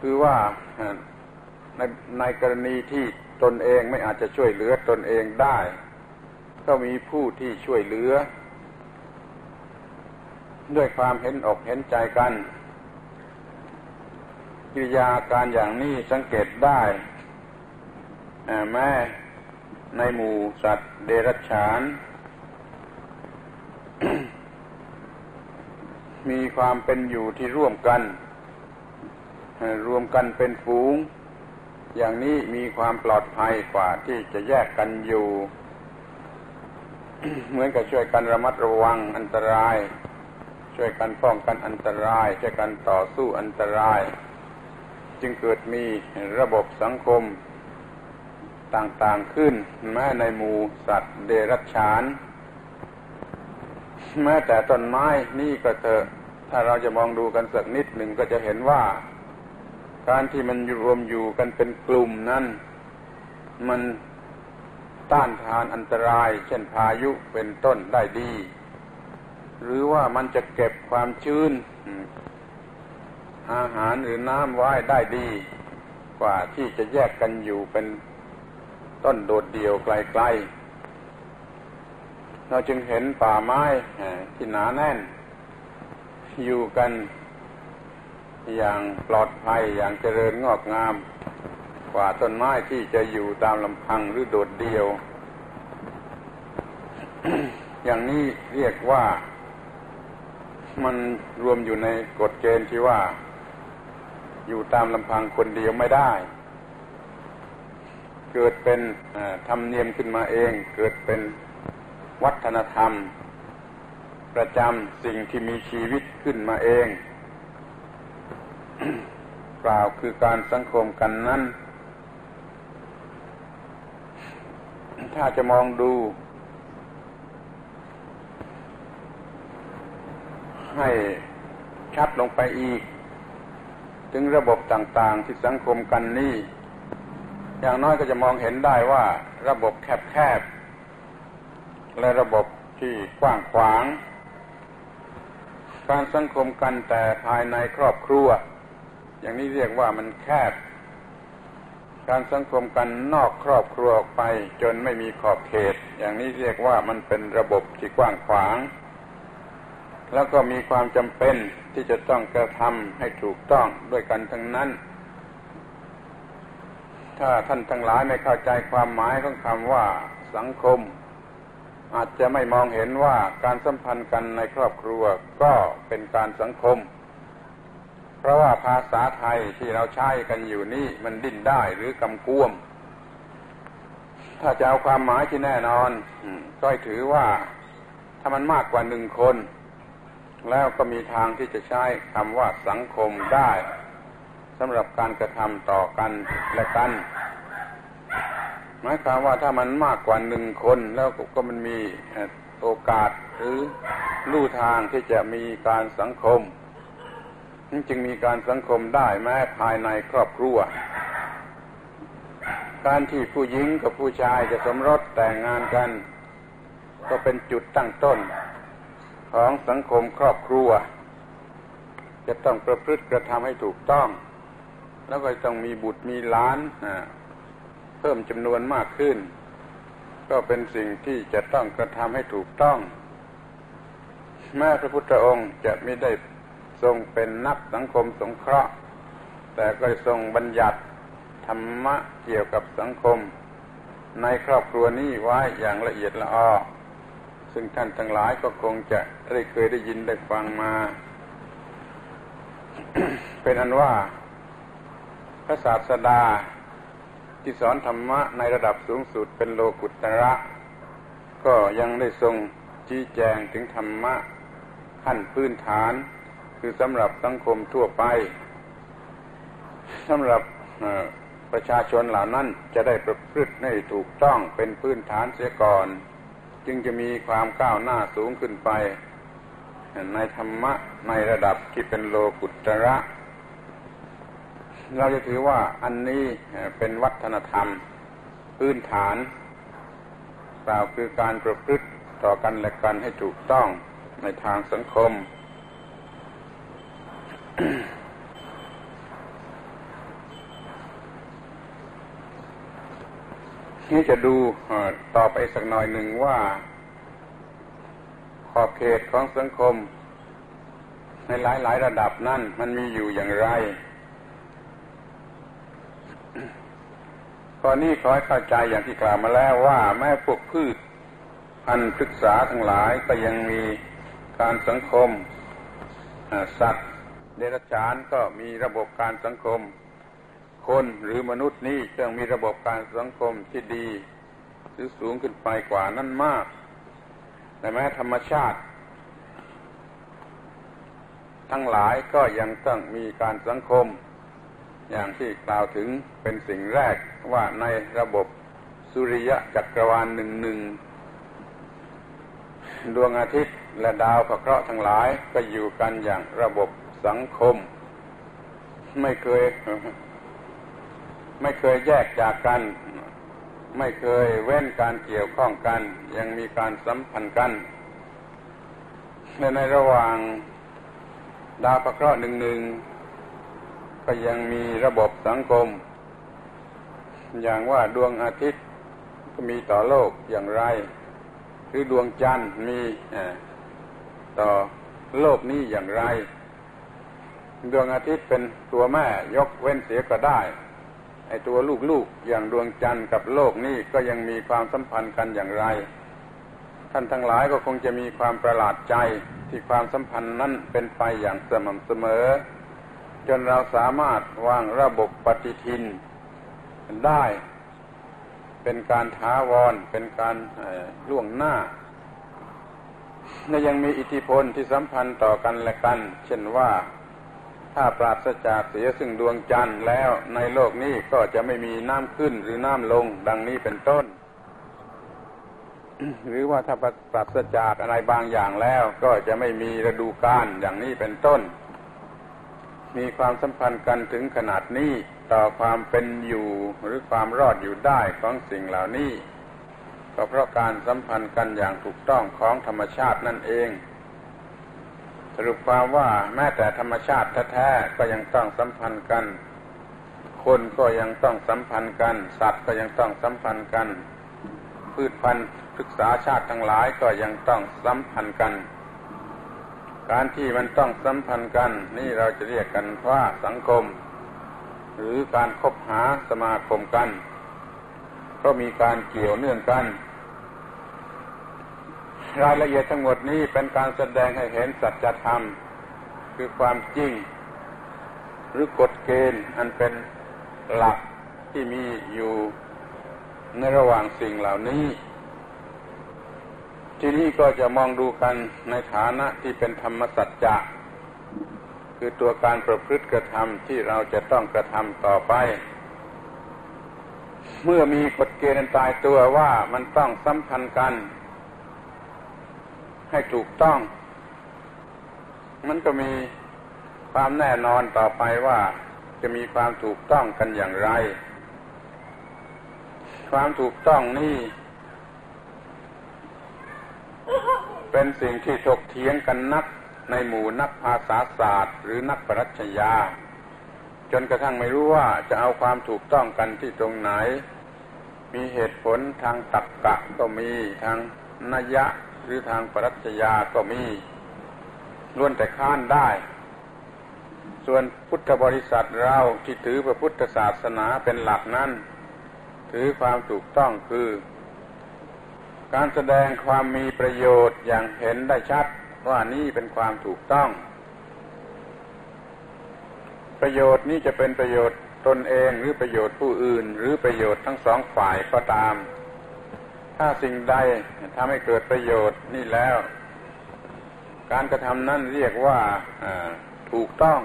คือว่าในในกรณีที่ตนเองไม่อาจจะช่วยเหลือตนเองได้ ก็มีผู้ที่ช่วยเหลือ ด้วยความเห็นอกเห็นใจกันกิริยาการอย่างนี้สังเกตได้แม้ในหมู่สัตว์เดรัจฉาน มีความเป็นอยู่ที่ร่วมกันรวมกันเป็นฝูง อย่างนี้มีความปลอดภัยกว่าที่จะแยกกันอยู่ เหมือนกับช่วยกันระมัดระวังอันตราย ช่วยกันป้องกันอันตราย ช่วยกันต่อสู้อันตราย จึงเกิดมีระบบสังคมต่างๆขึ้น แม้ในหมู่สัตว์เดรัจฉาน แม้แต่ต้นไม้นี่ก็เถอะ ถ้าเราจะมองดูกันสักนิดหนึ่งก็จะเห็นว่า การที่มันรวมอยู่กันเป็นกลุ่มนั้น มันต้านทานอันตราย เช่นพายุเป็นต้นได้ดี หรือว่ามันจะเก็บความชื้น อาหารหรือน้ำไว้ได้ดี กว่าที่จะแยกกันอยู่เป็นต้นโดดเดี่ยวไกลๆเราจึงเห็นป่าไม้ที่หนาแน่น อยู่กันอย่างปลอดภัยอย่างเจริญงอกงาม กว่าต้นไม้ที่จะอยู่ตามลำพังหรือโดดเดี่ยว อย่างนี้เรียกว่ามันรวมอยู่ในกฎเกณฑ์ที่ว่า อยู่ตามลำพังคนเดียวไม่ได้ เกิดเป็นธรรมเนียมขึ้นมาเอง เกิดเป็นวัฒนธรรม ประจำสิ่งที่มีชีวิตขึ้นมาเองกล่าวคือการสังคมกันนั้น ถ้าจะมองดู ให้ชัดลงไปอีก ถึงระบบต่าง ๆ ที่สังคมกันนี้ อย่างน้อยก็จะมองเห็นได้ว่า ระบบแคบ ๆ และระบบที่กว้างขวาง การสังคมกันแต่ภายในครอบครัว อย่างนี้เรียกว่ามันแคบ การสังคมกันนอกครอบครัวออกไป จนไม่มีขอบเขต อย่างนี้เรียกว่ามันเป็นระบบที่กว้างขวาง แล้วก็มีความจำเป็นที่จะต้องกระทำให้ถูกต้องด้วยกันทั้งนั้นถ้าท่านทั้งหลายไม่เข้าใจความหมายของคำว่าสังคม อาจจะไม่มองเห็นว่าการสัมพันธ์กันในครอบครัวก็เป็นการสังคม เพราะว่าภาษาไทยที่เราใช้กันอยู่นี่มันดิ้นได้หรือกำกวม ถ้าจะเอาความหมายที่แน่นอนก็ถือว่าถ้ามันมากกว่าหนึ่งคน แล้วก็มีทางที่จะใช้คำว่าสังคมได้สำหรับการกระทำต่อกันและกัน หมายความว่าถ้ามันมากกว่าหนึ่งคนแล้วก็มันมีโอกาสหรือลู่ทางที่จะมีการสังคมจึงมีการสังคมได้แม้ภายในครอบครัว การที่ผู้หญิงกับผู้ชายจะสมรสแต่งงานกัน ก็เป็นจุดตั้งต้นของสังคมครอบครัว จะต้องประพฤติกระทำให้ถูกต้อง แล้วก็ต้องมีบุตรมีล้าน เพิ่มจำนวนมากขึ้น ก็เป็นสิ่งที่จะต้องกระทำให้ถูกต้อง แม้พระพุทธองค์จะไม่ได้ทรงเป็นนักสังคมสงเคราะห์ แต่ก็ทรงบัญญัติธรรมะเกี่ยวกับสังคม ในครอบครัวนี้ไว้อย่างละเอียดละออซึ่งท่านทั้งหลายก็คงจะได้เคยได้ยินได้ฟังมา เป็นอันว่าพระศาสดา ที่สอนธรรมะในระดับสูงสุดเป็นโลกุตระ ก็ยังได้ทรงชี้แจงถึงธรรมะขั้นพื้นฐาน คือสำหรับสังคมทั่วไปสำหรับประชาชนเหล่านั้นจะได้ประพฤติให้ถูกต้องเป็นพื้นฐานเสียก่อน จึงจะมีความก้าวหน้าสูงขึ้นไป ในธรรมะในระดับที่เป็นโลกุตระ เราจะถือว่าอันนี้เป็นวัฒนธรรม พื้นฐานกล่าวคือการประพฤติต่อกันและกันให้ถูกต้องในทางสังคม นี่จะดูต่อไปสักหน่อยหนึ่งว่า ขอบเขตของสังคม ในหลายๆระดับนั่นมันมีอยู่อย่างไร อนนี้ขอให้เข้าใจอย่างที่กล่าวมาแล้วว่าแม้พวกพืชพันธุ์ศึกษาทั้งหลายก็ยังมีการสังคมสัตว์เดรัจฉานก็มีระบบการสังคม คนหรือมนุษย์นี้จึงมีระบบการสังคมที่ดี หรือสูงขึ้นไปกว่านั้นมากแต่แม้ธรรมชาติ ทั้งหลายก็ยังต้องมีการสังคม อย่างที่กล่าวถึงเป็นสิ่งแรกว่าในระบบสุริยะจักรวาลหนึ่งหนึ่งดวงอาทิตย์และดาวเคราะห์ทั้งหลายก็อยู่กันอย่างระบบสังคม ไม่เคย ไม่เคยแยกจากกัน ไม่เคยเว้นการเกี่ยวข้องกัน ยังมีการสัมพันธ์กันในในระหว่างดาวพระเคราะห์หนึ่งหนึ่ง ก็ยังมีระบบสังคม อย่างว่าดวงอาทิตย์ก็มีต่อโลกอย่างไร หรือดวงจันทร์มีต่อโลกนี้อย่างไร ดวงอาทิตย์เป็นตัวแม่ยกเว้นเสียก็ได้ไอตัวลูกๆอย่างดวงจันทร์กับโลกนี้ก็ยังมีความสัมพันธ์กันอย่างไร ท่านทั้งหลายก็คงจะมีความประหลาดใจที่ความสัมพันธ์นั้นเป็นไปอย่างสม่ำเสมอ จนเราสามารถวางระบบปฏิทิน ได้เป็นการท้าวร เป็นการล่วงหน้าและยังมีอิทธิพลที่สัมพันธ์ต่อกันและกัน เช่นว่าถ้าปราศจากเสียซึ่งดวงจันทร์แล้วในโลกนี้ก็จะไม่มีน้ำขึ้นหรือน้ำลงดังนี้เป็นต้น หรือว่าถ้าปราศจากอะไรบางอย่างแล้ว ก็จะไม่มีฤดูกาลอย่างนี้เป็นต้น มีความสัมพันธ์กันถึงขนาดนี้ต่อความเป็นอยู่หรือความรอดอยู่ได้ของสิ่งเหล่านี้ก็เพราะการสัมพันธ์กันอย่างถูกต้องของธรรมชาตินั่นเอง สรุปความว่าแม้แต่ธรรมชาติแท้ๆก็ยังต้องสัมพันธ์กัน คนก็ยังต้องสัมพันธ์กัน สัตว์ก็ยังต้องสัมพันธ์กัน พืชพันธุ์ศึกษาชาติทั้งหลายก็ยังต้องสัมพันธ์กัน การที่มันต้องสัมพันธ์กัน นี่เราจะเรียกกันว่าสังคม หรือการคบหาสมาคมกัน ก็มีการเกี่ยวเนื่องกัน รายละเอียดทั้งหมดนี้เป็นการแสดงให้เห็นสัจธรรม คือความจริง หรือกฎเกณฑ์อันเป็นหลักที่มีอยู่ในระหว่างสิ่งเหล่านี้ ที่นี้ก็จะมองดูกันในฐานะที่เป็นธรรมสัจจะคือตัวการประพฤติกระทำที่เราจะต้องกระทำต่อไป เมื่อมีกฎเกณฑ์ตายตัวว่ามันต้องสัมพันธ์กัน ให้ถูกต้อง มันก็มีความแน่นอนต่อไปว่าจะมีความถูกต้องกันอย่างไร ความถูกต้องนี่ เป็นสิ่งที่ถกเถียงกันนักในหมู่นักภาษาศาสตร์ หรือนักปรัชญา จนกระทั่งไม่รู้ว่าจะเอาความถูกต้องกันที่ตรงไหน มีเหตุผลทางตรรกะก็มีทางนัยะหรือทางปรัชญาก็มีล้วนแต่ค้านได้ ส่วนพุทธบริษัทเราที่ถือพระพุทธศาสนาเป็นหลักนั้น ถือความถูกต้องคือ การแสดงความมีประโยชน์อย่างเห็นได้ชัดว่านี่เป็นความถูกต้อง ประโยชน์นี้จะเป็นประโยชน์ตนเองหรือประโยชน์ผู้อื่น หรือประโยชน์ทั้งสองฝ่ายก็ตาม ถ้าสิ่งใดทำให้เกิดประโยชน์นี่แล้ว การกระทำนั้นเรียกว่าถูกต้อง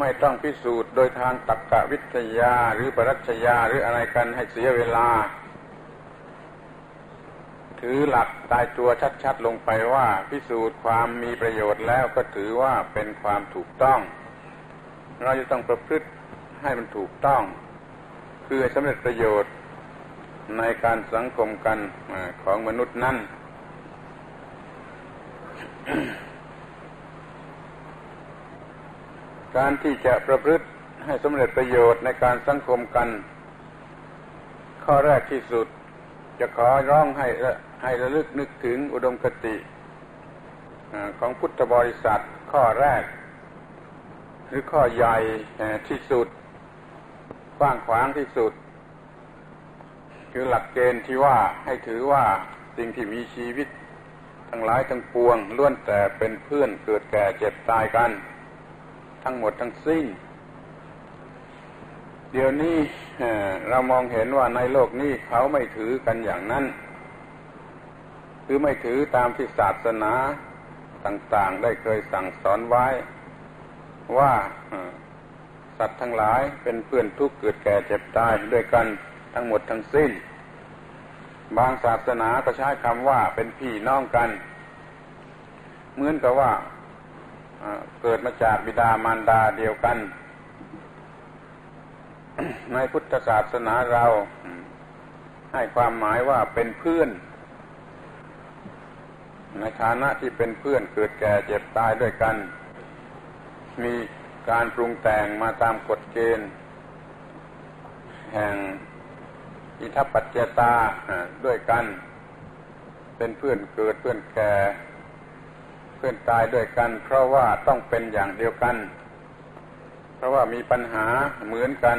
ไม่ต้องพิสูจน์โดยทางตรรกวิทยาหรือปรัชญาหรืออะไรกันให้เสียเวลา ถือหลักตายตัวชัดๆลงไปว่า พิสูจน์ความมีประโยชน์แล้วก็ถือว่าเป็นความถูกต้อง เราจะต้องประพฤติให้มันถูกต้อง คือสำเร็จประโยชน์ในการสังคมกันของมนุษย์นั้นการที่จะประพฤติให้สำเร็จประโยชน์ในการสังคมกัน ข้อแรกที่สุด จะขอร้องให้ ให้ระลึกนึกถึงอุดมคติของพุทธบริษัทข้อแรก หรือข้อใหญ่ที่สุดกว้างขวางที่สุด คือหลักเกณฑ์ที่ว่าให้ถือว่าสิ่งที่มีชีวิต ทั้งหลายทั้งปวงล้วนแต่เป็นเพื่อนเกิดแก่เจ็บตายกัน ทั้งหมดทั้งสิ้น เดี๋ยวนี้เรามองเห็นว่าในโลกนี้เขาไม่ถือกันอย่างนั้น คือไม่ถือตามที่ศาสนาต่างๆ ได้เคยสั่งสอนไว้ ว่าสัตว์ทั้งหลายเป็นเพื่อนทุกข์เกิดแก่เจ็บตายด้วยกันทั้งหมดทั้งสิ้น บางศาสนาก็ใช้คำว่าเป็นพี่น้องกัน เหมือนกับว่าเกิดมาจากบิดามารดาเดียวกัน ในพุทธศาสนาเรา ให้ความหมายว่าเป็นเพื่อน ในฐานะที่เป็นเพื่อนเกิดแก่เจ็บตายด้วยกัน มีการปรุงแต่งมาตามกฎเกณฑ์ แห่งอิทัปปัจเจตาด้วยกัน เป็นเพื่อนเกิดเพื่อนแก่ เพื่อนตายด้วยกัน เพราะว่าต้องเป็นอย่างเดียวกัน เพราะว่ามีปัญหาเหมือนกัน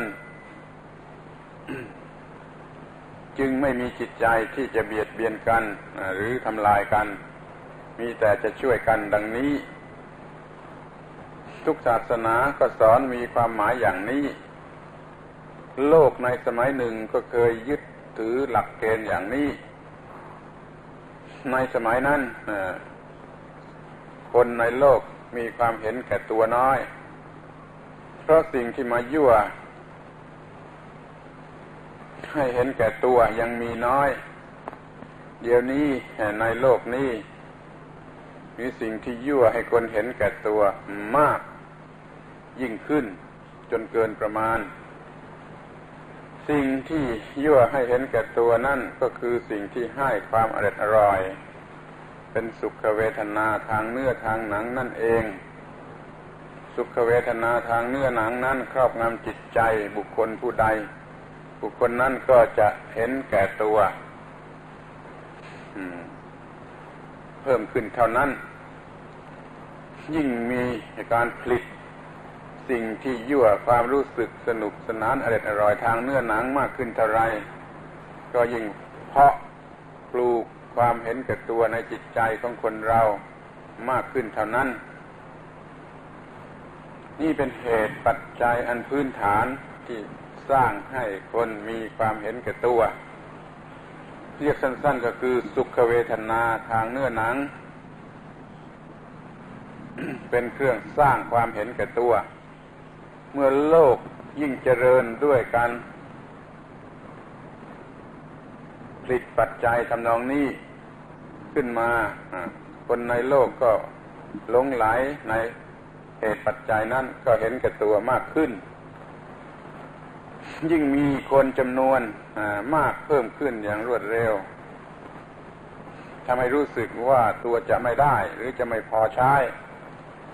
จึงไม่มีจิตใจที่จะเบียดเบียนกันหรือทำลายกัน มีแต่จะช่วยกันดังนี้ ทุกศาสนาก็สอนมีความหมายอย่างนี้ โลกในสมัยหนึ่งก็เคยยึดถือหลักเกณฑ์อย่างนี้ ในสมัยนั้นคนในโลกมีความเห็นแก่ตัวน้อย เพราะสิ่งที่มายั่ว ให้เห็นแก่ตัวยังมีน้อย เดี๋ยวนี้ในโลกนี้ มีสิ่งที่ยั่วให้คนเห็นแก่ตัวมาก ยิ่งขึ้น จนเกินประมาณ สิ่งที่ยั่วให้เห็นแก่ตัวนั่นก็คือสิ่งที่ให้ความอร่อยอร่อย เป็นสุขเวทนาทางเนื้อทางหนังนั่นเอง สุขเวทนาทางเนื้อหนังนั้นครอบงำจิตใจบุคคลผู้ใด บุคคลนั้นก็จะเห็นแก่ตัว เพิ่มขึ้นเท่านั้น ยิ่งมีการผลิตสิ่งที่ยั่วความรู้สึกสนุกสนานอร่อยอร่อยทางเนื้อหนังมากขึ้นเท่าไร ก็ยิ่งเพาะปลูกความเห็นแก่ตัวในจิตใจของคนเรามากขึ้นเท่านั้น นี่เป็นเหตุปัจจัยอันพื้นฐานที่สร้างให้คนมีความเห็นแก่ตัว เรียกสั้น ๆ ก็คือสุขเวทนาทางเนื้อหนัง เป็นเครื่องสร้างความเห็นแก่ตัว เมื่อโลกยิ่งเจริญด้วยการผลิตปัจจัยทำนองนี้ขึ้นมา คนในโลกก็หลงไหลในเหตุปัจจัยนั้นก็เห็นแก่ตัวมากขึ้น ยิ่งมีคนจำนวน มากเพิ่มขึ้นอย่างรวดเร็วทำให้รู้สึกว่าตัวจะไม่ได้ หรือจะไม่พอใช้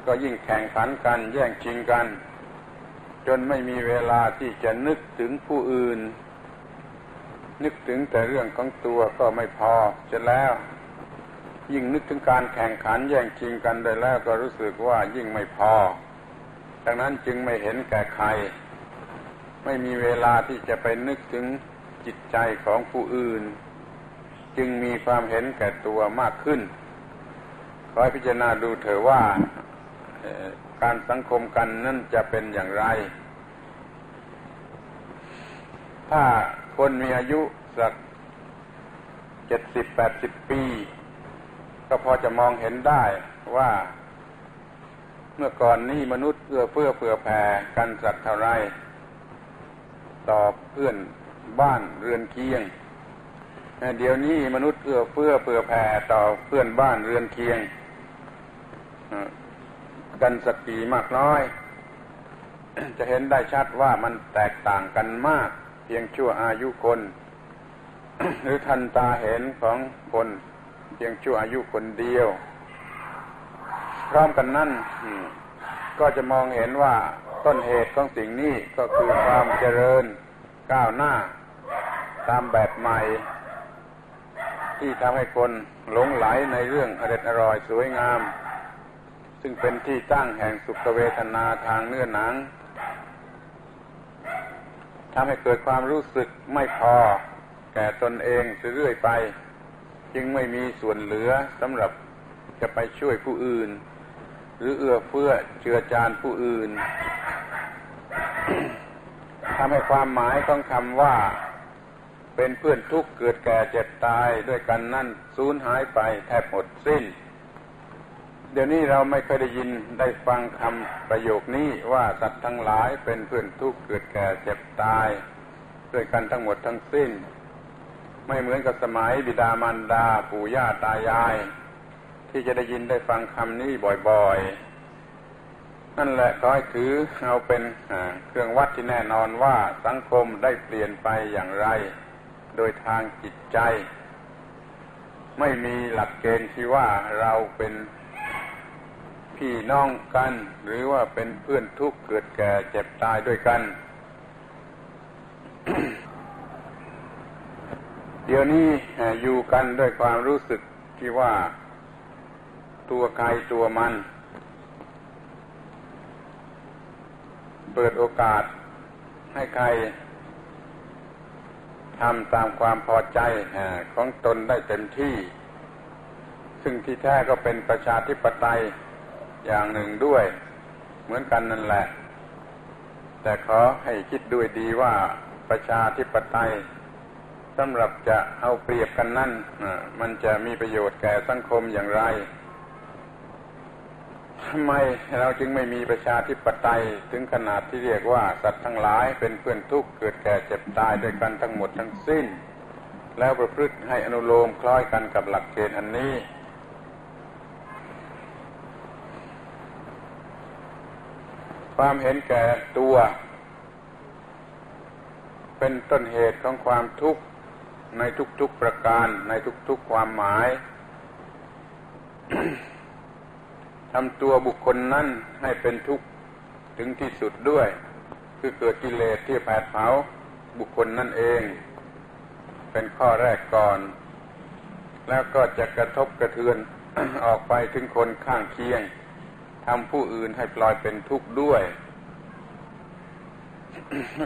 ก็ยิ่งแข่งขันกันแย่งชิงกัน จนไม่มีเวลาที่จะนึกถึงผู้อื่น นึกถึงแต่เรื่องของตัวก็ไม่พอจะแล้ว ยิ่งนึกถึงการแข่งขันแย่งชิงกันได้แล้วก็รู้สึกว่ายิ่งไม่พอดังนั้นจึงไม่เห็นแก่ใคร ไม่มีเวลาที่จะไปนึกถึง จิตใจของผู้อื่น จึงมีความเห็นแก่ตัวมากขึ้น ขอให้พิจารณาดูเถอะว่าการสังคมกันนั่นจะเป็นอย่างไร ถ้าคนมีอายุสักเจ็ดสิบแปดสิบปี ก็พอจะมองเห็นได้ว่าเมื่อก่อนนี้มนุษย์เอื้อเฟื้อเผื่อแผ่กันสักเท่าไรต่อเพื่อน บ้านเรือนเคียงเดี๋ยวนี้มนุษย์เอื้อเฟื้อเผื่อแผ่ต่อเพื่อนบ้านเรือนเคียงกันสักกี่มากน้อย จะเห็นได้ชัดว่ามันแตกต่างกันมาก เพียงชั่วอายุคน หรือทันตาเห็นของคน เพียงชั่วอายุคนเดียว พร้อมกันนั่นก็จะมองเห็นว่าต้นเหตุของสิ่งนี้ก็คือความเจริญก้าวหน้า ตามแบบใหม่ ที่ทำให้คนหลงไหลในเรื่องอร่อยอร่อยสวยงาม ซึ่งเป็นที่ตั้งแห่งสุขเวทนาทางเนื้อหนังทำให้เกิดความรู้สึกไม่พอ แก่ตนเองเรื่อยไป จึงไม่มีส่วนเหลือสำหรับจะไปช่วยผู้อื่น หรือเอื้อเฟื้อเจือจานผู้อื่นทำให้ความหมายของคำว่า เป็นเพื่อนทุกข์เกิดแก่เจ็บตายด้วยกันนั่นสูญหายไปแทบหมดสิ้น เดี๋ยวนี้เราไม่เคยได้ยินได้ฟังคำประโยคนี้ว่าสัตว์ทั้งหลายเป็นเพื่อนทุกข์เกิดแก่เจ็บตาย ด้วยกันทั้งหมดทั้งสิ้น ไม่เหมือนกับสมัยบิดามารดาปู่ย่าตายาย ที่จะได้ยินได้ฟังคำนี้บ่อยๆ นั่นแหละก็ให้ถือเอาเป็นเครื่องวัดที่แน่นอนว่าสังคมได้เปลี่ยนไปอย่างไร โดยทางจิตใจ ไม่มีหลักเกณฑ์ที่ว่าเราเป็นพี่น้องกัน หรือว่าเป็นเพื่อนทุกข์เกิดแก่เจ็บตายด้วยกัน เดี๋ยวนี้อยู่กันด้วยความรู้สึกที่ว่าตัวใครตัวมัน เปิดโอกาสให้ใคร ทำตามความพอใจของตนได้เต็มที่ ซึ่งที่แท้ก็เป็นประชาธิปไตยอย่างหนึ่งด้วย เหมือนกันนั่นแหละ แต่ขอให้คิดด้วยดีว่าประชาธิปไตยสำหรับจะเอาเปรียบกันนั่นมันจะมีประโยชน์แก่สังคมอย่างไร ทำไมเราจึงไม่มีประชาธิปไตยถึงขนาดที่เรียกว่าสัตว์ทั้งหลายเป็นเพื่อนทุกข์เกิดแก่เจ็บตายด้วยกันทั้งหมดทั้งสิ้น แล้วประพฤติให้อนุโลมคล้อยกันกับหลักเกณฑ์อันนี้ ความเห็นแก่ตัว เป็นต้นเหตุของความทุกข์ในทุกๆประการในทุกๆความหมาย ทำตัวบุคคลนั้นให้เป็นทุกข์ถึงที่สุดด้วย คือเกิดกิเลสที่แผดเผาบุคคลนั่นเอง เป็นข้อแรกก่อน แล้วก็จะกระทบกระเทือนออกไปถึงคนข้างเคียงทำผู้อื่นให้ปลอยเป็นทุกข์ด้วย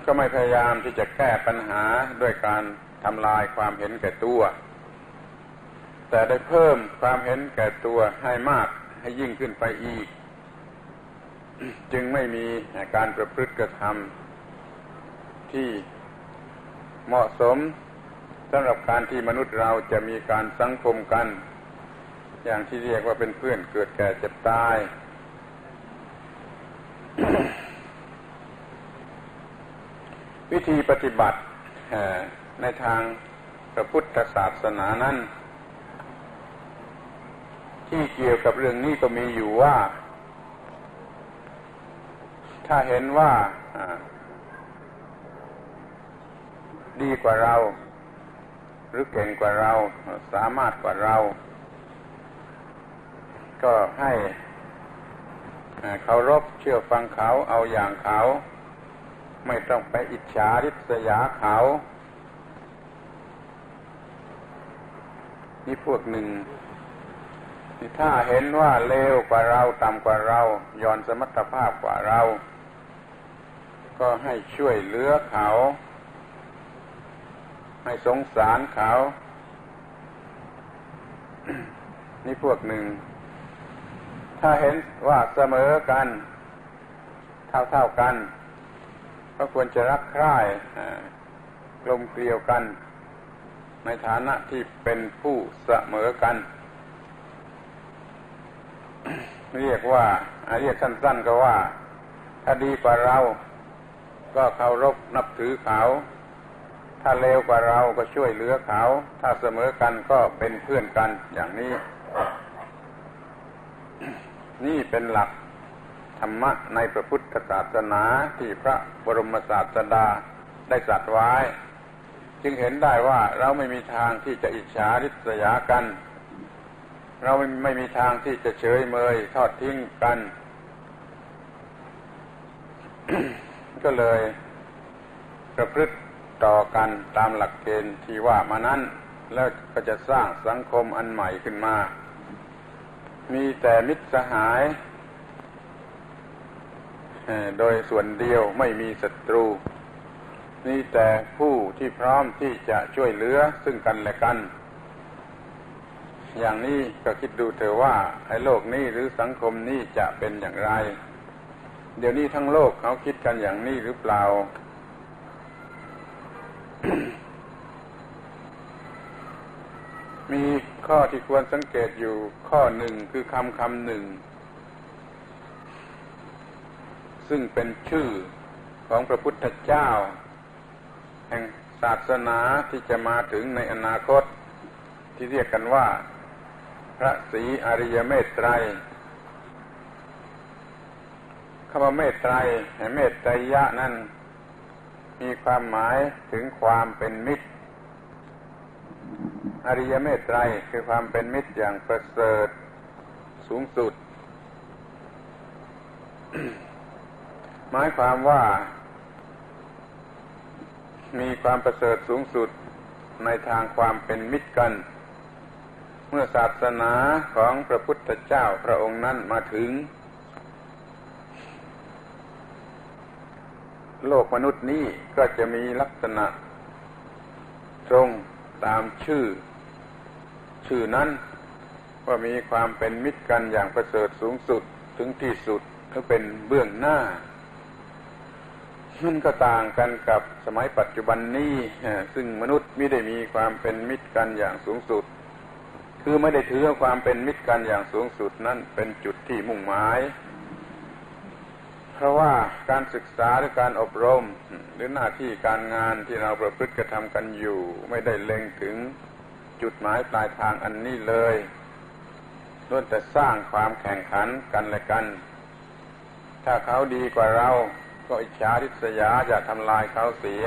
ก็ไม่พยายามที่จะแก้ปัญหาด้วยการทำลายความเห็นแก่ตัว แต่ได้เพิ่มความเห็นแก่ตัวให้มาก ให้ยิ่งขึ้นไปอีก จึงไม่มีการประพฤติกระทำที่เหมาะสมสำหรับการที่มนุษย์เราจะมีการสังคมกัน อย่างที่เรียกว่าเป็นเพื่อนเกิดแก่เจ็บตาย วิธีปฏิบัติในทางพระพุทธศาสนานั้น ที่เกี่ยวกับเรื่องนี้ก็มีอยู่ว่า ถ้าเห็นว่าดีกว่าเรา หรือเก่งกว่าเรา สามารถกว่าเรา ก็ให้เคารพเชื่อฟังเขาเอาอย่างเขา ไม่ต้องไปอิจฉาริษยาเขานี่พวกหนึ่ง ถ้าเห็นว่าเลวกว่าเราต่ำกว่าเราย่อนสมรรถภาพกว่าเรา ก็ให้ช่วยเหลือเขา ให้สงสารเขา นี่พวกหนึ่ง ถ้าเห็นว่าเสมอกัน เท่าเท่ากัน ก็ควรจะรักใคร่กลมเกลียวกัน ในฐานะที่เป็นผู้เสมอกัน เรียกว่าเรียกสั้น ๆ ก็ว่า ถ้าดีกว่าเรา ก็เคารพนับถือเขา ถ้าเลวกว่าเราก็ช่วยเหลือเขา ถ้าเสมอกันก็เป็นเพื่อนกันอย่างนี้ นี่เป็นหลักธรรมะในพระพุทธศาสนาที่พระบรมศาสดาได้สัตรัสไว้ จึงเห็นได้ว่าเราไม่มีทางที่จะอิจฉาริษยากัน เราไม่มีทางที่จะเฉยเมยทอดทิ้งกัน ก็เลยประพฤติต่อกันตามหลักเกณฑ์ที่ว่ามานั้น แล้วก็จะสร้างสังคมอันใหม่ขึ้นมา มีแต่มิตรสหาย โดยส่วนเดียวไม่มีศัตรูนี่แต่ผู้ที่พร้อมที่จะช่วยเหลือซึ่งกันและกัน อย่างนี้ก็คิดดูเถอะว่าไอ้โลกนี้หรือสังคมนี้จะเป็นอย่างไร เดี๋ยวนี้ทั้งโลกเขาคิดกันอย่างนี้หรือเปล่า มีข้อที่ควรสังเกตอยู่ข้อหนึ่งคือคำคำหนึ่ง ซึ่งเป็นชื่อของพระพุทธเจ้า แห่งศาสนาที่จะมาถึงในอนาคตที่เรียกกันว่า ระศรีอริยเมตไตรคำว่าเมตไตรเมตไตรยะนั้นมีความหมายถึงความเป็นมิตร อริยเมตไตรคือความเป็นมิตรอย่างประเสริฐสูงสุด หมายความว่า มีความประเสริฐสูงสุดในทางความเป็นมิตรกัน มื่อศาสนาของพระพุทธเจ้าพระองค์นั้นมาถึง โลกมนุษย์นี้ก็จะมีลักษณะ ตรงตามชื่อ ชื่อนั้นว่ามีความเป็นมิตรกันอย่างประเสริฐสูงสุดถึงที่สุดก็เป็นเบื้องหน้ามันก็ต่างกันกับสมัยปัจจุบันนี้ ซึ่งมนุษย์ไม่ได้มีความเป็นมิตรกันอย่างสูงสุด คือไม่ได้ถือความเป็นมิตรกันอย่างสูงสุดนั้นเป็นจุดที่มุ่งหมาย เพราะว่าการศึกษาหรือการอบรม หรือหน้าที่การงานที่เราประพฤติกระทำกันอยู่ ไม่ได้เล็งถึงจุดหมายปลายทางอันนี้เลยล้วนแต่สร้างความแข่งขันกันและกัน ถ้าเขาดีกว่าเราก็อิจฉาริษยาจะทำลายเขาเสีย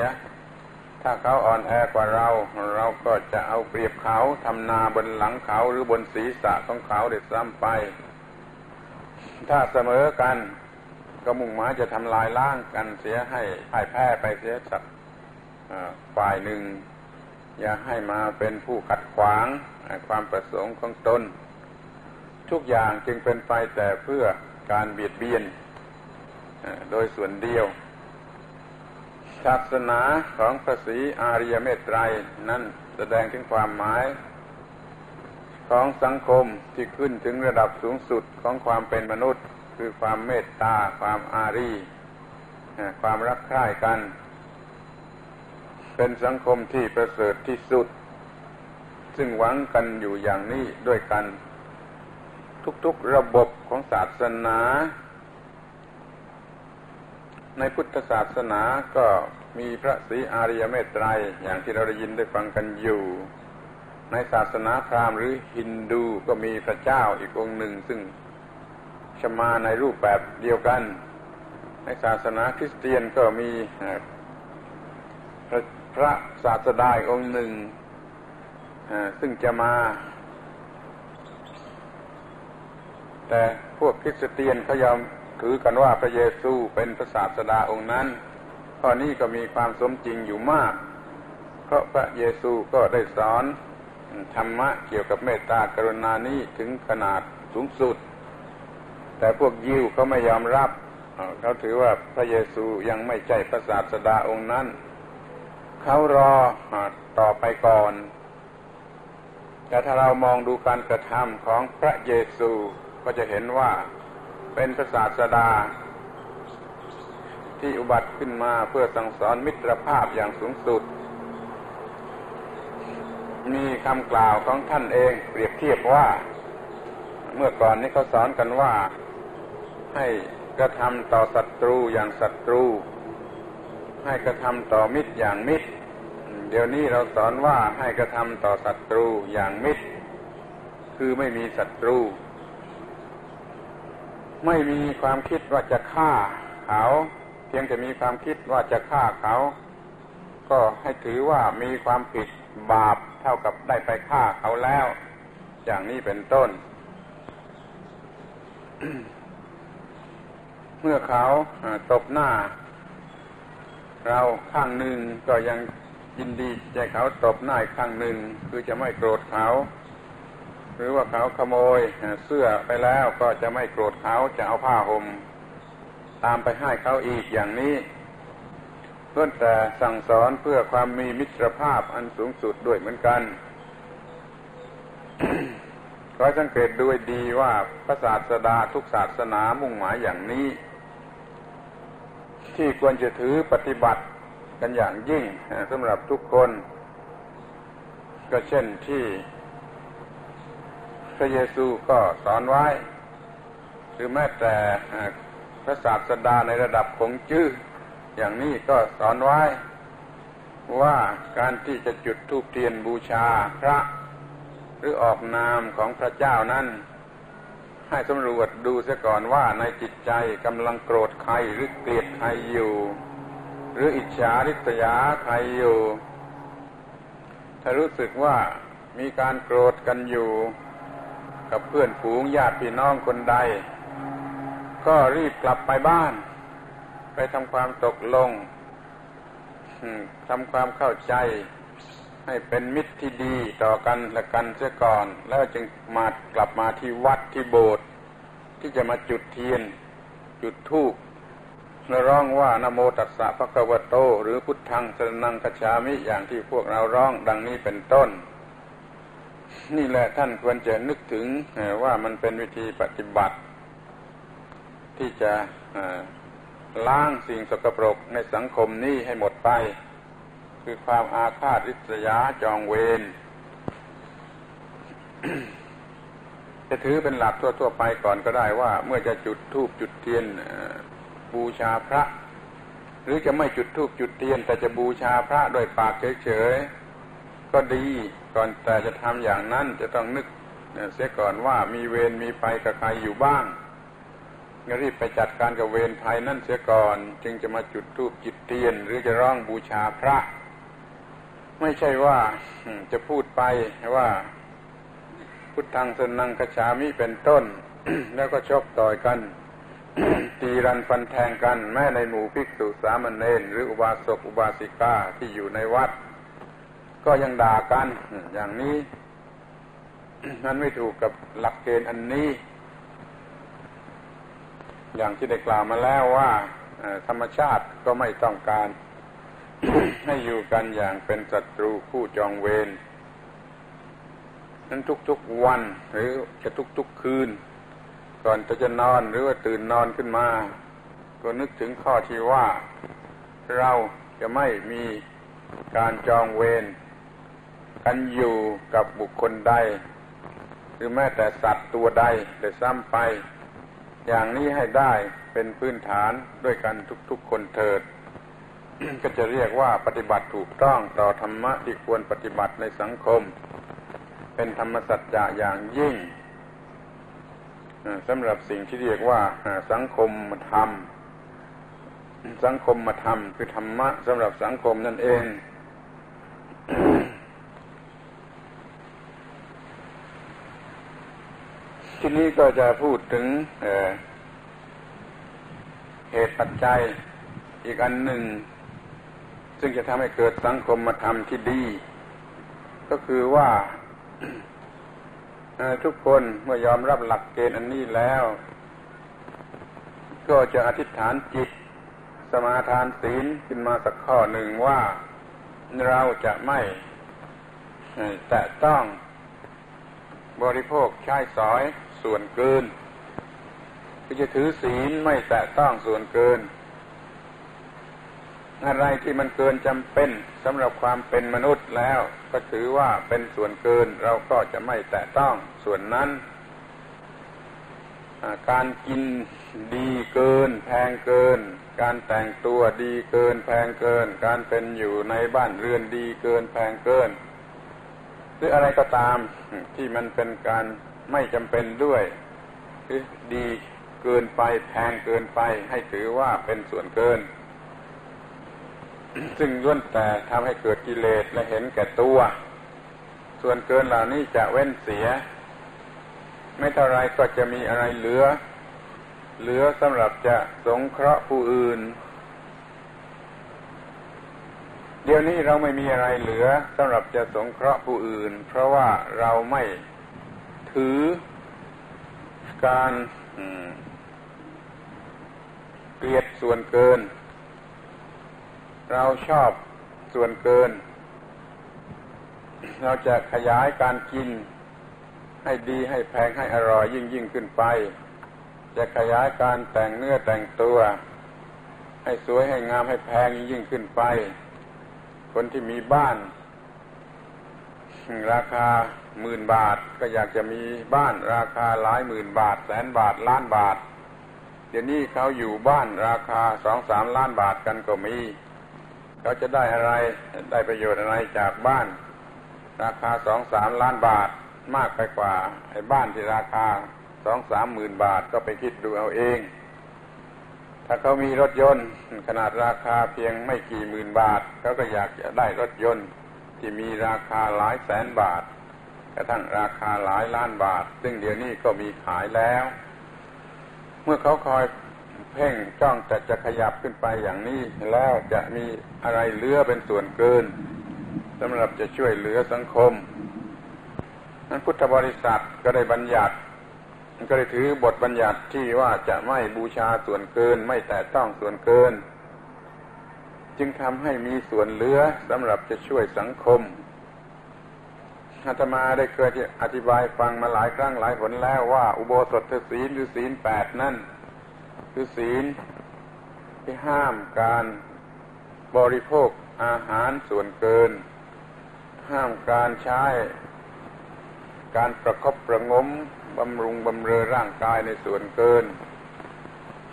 ถ้าเขาอ่อนแอกว่าเรา เราก็จะเอาเปรียบเขาทำนาบนหลังเขาหรือบนศีรษะของเขาเด็ดซ้ำไป ถ้าเสมอกัน ก็มุ่งหมายจะทำลายล้างกันเสียให้พ่ายแพ้ไปเสียสักฝ่ายหนึ่ง อย่าให้มาเป็นผู้ขัดขวางความประสงค์ของตนทุกอย่างจึงเป็นไปแต่เพื่อการเบียดเบียนโดยส่วนเดียว ศาสนาของพระศรีอาริยเมตไตรนั้นแสดงถึงความหมาย ของสังคมที่ขึ้นถึงระดับสูงสุดของความเป็นมนุษย์ คือความเมตตา ความอารีความรักใคร่กัน เป็นสังคมที่ประเสริฐที่สุด ซึ่งหวังกันอยู่อย่างนี้ด้วยกัน ทุกๆระบบของศาสนา ในพุทธศาสนาก็มีพระศรีอาริยเมตไตรอย่างที่เราได้ยินได้ฟังกันอยู่ ในศาสนาพราหมณ์หรือฮินดูก็มีพระเจ้าอีกองค์หนึ่ง ซึ่งชมาในรูปแบบเดียวกัน ในศาสนาคริสเตียนก็มีพระพระศาสดาองค์หนึ่งซึ่งจะมา แต่พวกคริสเตียนเขายอม ถือกันว่าพระเยซูเป็นพระศาสดาองค์นั้น ข้อนี้ก็มีความสมจริงอยู่มาก เพราะพระเยซูก็ได้สอนธรรมะเกี่ยวกับเมตตากรุณานี้ถึงขนาดสูงสุด แต่พวกยิวเขาไม่ยอมรับเขาถือว่าพระเยซูยังไม่ใช่พระศาสดาองค์นั้น เขารอต่อไปก่อนแต่ถ้าเรามองดูการกระทำของพระเยซูก็จะเห็นว่า เป็นพระศาสดา ที่อุบัติขึ้นมาเพื่อสั่งสอนมิตรภาพอย่างสูงสุด มีคำกล่าวของท่านเองเปรียบเทียบว่า เมื่อก่อนนี้เขาสอนกันว่า ให้กระทำต่อศัตรูอย่างศัตรู ให้กระทำต่อมิตรอย่างมิตร เดี๋ยวนี้เราสอนว่าให้กระทำต่อศัตรูอย่างมิตร คือไม่มีศัตรู ไม่มีความคิดว่าจะฆ่าเขา เพียงแต่มีความคิดว่าจะฆ่าเขา ก็ให้ถือว่ามีความผิดบาปเท่ากับได้ไปฆ่าเขาแล้ว อย่างนี้เป็นต้น เมื่อเขาตบหน้า เราข้างหนึ่งก็ยังยินดีใจเขาตบหน้าข้างหนึ่งคือจะไม่โกรธเขา หรือว่าเขาขโมยเสื้อไปแล้วก็จะไม่โกรธเขาจะเอาผ้าห่มตามไปให้เขาอีกอย่างนี้เพื่อแต่สั่งสอนเพื่อความมีมิตรภาพอันสูงสุดด้วยเหมือนกันขอสังเกตด้วยดีว่าพระศาสดาทุกศาสนามุ่งหมายอย่างนี้ ที่ควรจะถือปฏิบัติกันอย่างยิ่งสำหรับทุกคน ก็เช่นที่ พระเยซูก็สอนไว้ หรือแม้แต่พระศาสดาในระดับของจื้ออย่างนี้ก็สอนไว้ ว่าการที่จะจุดธูปเทียนบูชาพระ หรือออกนามของพระเจ้านั้น ให้สำรวจดูเสียก่อนว่าในจิตใจกำลังโกรธใครหรือเกลียดใครอยู่ หรืออิจฉาริษยาใครอยู่ ถ้ารู้สึกว่ามีการโกรธกันอยู่ กับเพื่อนฝูงญาติพี่น้องคนใด ก็รีบกลับไปบ้าน ไปทำความตกลงทำความเข้าใจ ให้เป็นมิตรที่ดีต่อกันและกันเสียก่อน แล้วจึงมากลับมาที่วัดที่โบสถ์ที่จะมาจุดเทียน จุดธูปและร้องว่านโมตัสสะพระกวโต หรือพุทธังสนังคชามิอย่างที่พวกเราร้องดังนี้เป็นต้น นี่แหละท่านควรจะนึกถึงว่ามันเป็นวิธีปฏิบัติ ที่จะล้างสิ่งสกปรกในสังคมนี้ให้หมดไป คือความอาฆาตริษยาจองเวรจะถือเป็นหลักทั่ว ๆ ไปก่อนก็ได้ว่า เมื่อจะจุดธูปจุดเทียนบูชาพระ หรือจะไม่จุดธูปจุดเทียน แต่จะบูชาพระโดยปากเฉยๆก็ดี ก่อนแต่จะทำอย่างนั้น จะต้องนึกเสียก่อนว่ามีเวรมีภัยกับใครอยู่บ้างรีบไปจัดการกับเวรภัยนั่นเสียก่อน จึงจะมาจุดธูปจุดเทียน หรือจะร้องบูชาพระ ไม่ใช่ว่าจะพูดไปว่า พุทธังสนังกชามิเป็นต้น แล้วก็ชกต่อยกันตีรันฟันแทงกัน แม้ในหมู่ภิกษุสามเณรหรืออุบาสกอุบาสิกาที่อยู่ในวัด ก็ยังด่ากัน อย่างนี้นั้นไม่ถูกกับหลักเกณฑ์อันนี้ อย่างที่ได้กล่าวมาแล้วว่าธรรมชาติก็ไม่ต้องการให้อยู่กันอย่างเป็นศัตรูคู่จองเวรนั้นทุกๆวันหรือจะทุกๆคืน ก่อนจะนอนหรือว่าตื่นนอนขึ้นมา ก็นึกถึงข้อที่ว่า เราจะไม่มีการจองเวร กันอยู่กับบุคคลใด หรือแม้แต่สัตว์ตัวใดแต่ซ้ำไป อย่างนี้ให้ได้เป็นพื้นฐานด้วยกันทุกๆคนเถิด ก็จะเรียกว่าปฏิบัติถูกต้องต่อธรรมะที่ควรปฏิบัติในสังคม เป็นธรรมสัจจะอย่างยิ่งสำหรับสิ่งที่เรียกว่าสังคมธรรม สังคมมาทำคือธรรมะสำหรับสังคมนั่นเอง ที่นี้ก็จะพูดถึงเหตุปัจจัยอีกอันหนึ่ง ซึ่งจะทำให้เกิดสังคมมาทำที่ดี ก็คือว่าทุกคนเมื่อยอมรับหลักเกณฑ์อันนี้แล้ว ก็จะอธิษฐานจิต สมาทานศีลขึ้นมาสักข้อหนึ่งว่าเราจะไม่แตะต้องบริโภคใช้สอย ส่วนเกินคือจะถือศีลไม่แตะต้องส่วนเกิน อะไรที่มันเกินจำเป็นสำหรับความเป็นมนุษย์แล้ว ก็ถือว่าเป็นส่วนเกินเราก็จะไม่แตะต้องส่วนนั้น การกินดีเกิน แพงเกิน การแต่งตัวดีเกิน แพงเกิน การเป็นอยู่ในบ้านเรือนดีเกิน แพงเกินหรืออะไรก็ตามที่มันเป็นการ ไม่จำเป็นด้วยหรือดีเกินไปแพงเกินไป ให้ถือว่าเป็นส่วนเกิน ซึ่งล้วนแต่ทำให้เกิดกิเลสและเห็นแก่ตัว ส่วนเกินเหล่านี้จะเว้นเสีย ไม่เท่าไรก็จะมีอะไรเหลือ เหลือสำหรับจะสงเคราะห์ผู้อื่น เดี๋ยวนี้เราไม่มีอะไรเหลือสำหรับจะสงเคราะห์ผู้อื่น เพราะว่าเราไม่ ถือการเกลียดส่วนเกิน เราชอบส่วนเกิน เราจะขยายการกิน ให้ดีให้แพงให้อร่อยยิ่งยิ่งขึ้นไป จะขยายการแต่งเนื้อแต่งตัว ให้สวยให้งามให้แพงยิ่งยิ่งขึ้นไป คนที่มีบ้าน ราคาหมื่นบาท ก็อยากจะมีบ้านราคาหลายหมื่นบาท แสนบาทล้านบาท เดี๋ยวนี้เขาอยู่บ้านราคาสองสามล้านบาทกันก็มี เขาจะได้อะไรได้ประโยชน์อะไรจากบ้าน ราคาสองสามล้านบาทมากไปกว่าไอ้บ้านที่ราคาสองสามหมื่นบาทก็ไปคิดดูเอาเอง ถ้าเขามีรถยนต์ขนาดราคาเพียงไม่กี่หมื่นบาทเขาก็อยากจะได้รถยนต์ที่มีราคาหลายแสนบาท ระทั่งราคาหลายล้านบาท ซึ่งเดี๋ยวนี้ก็มีขายแล้ว เมื่อเขาคอยเพ่งจ้องแต่จะขยับขึ้นไปอย่างนี้แล้วจะมีอะไรเหลือเป็นส่วนเกินสำหรับจะช่วยเหลือสังคมนั้นพุทธบริษัทก็ได้บัญญัติก็ได้ถือบทบัญญัติที่ว่าจะไม่บูชาส่วนเกิน ไม่แต่ต้องส่วนเกิน จึงทำให้มีส่วนเหลือสำหรับจะช่วยสังคม อาตมาได้เคยอธิบายฟังมาหลายครั้งหลายผลแล้วว่า อุโบสถศีลหรือศีลแปดนั่นคือศีลที่ห้ามการบริโภคอาหารส่วนเกิน ห้ามการใช้ การประคบประงมบำรุงบำเรอร่างกายในส่วนเกิน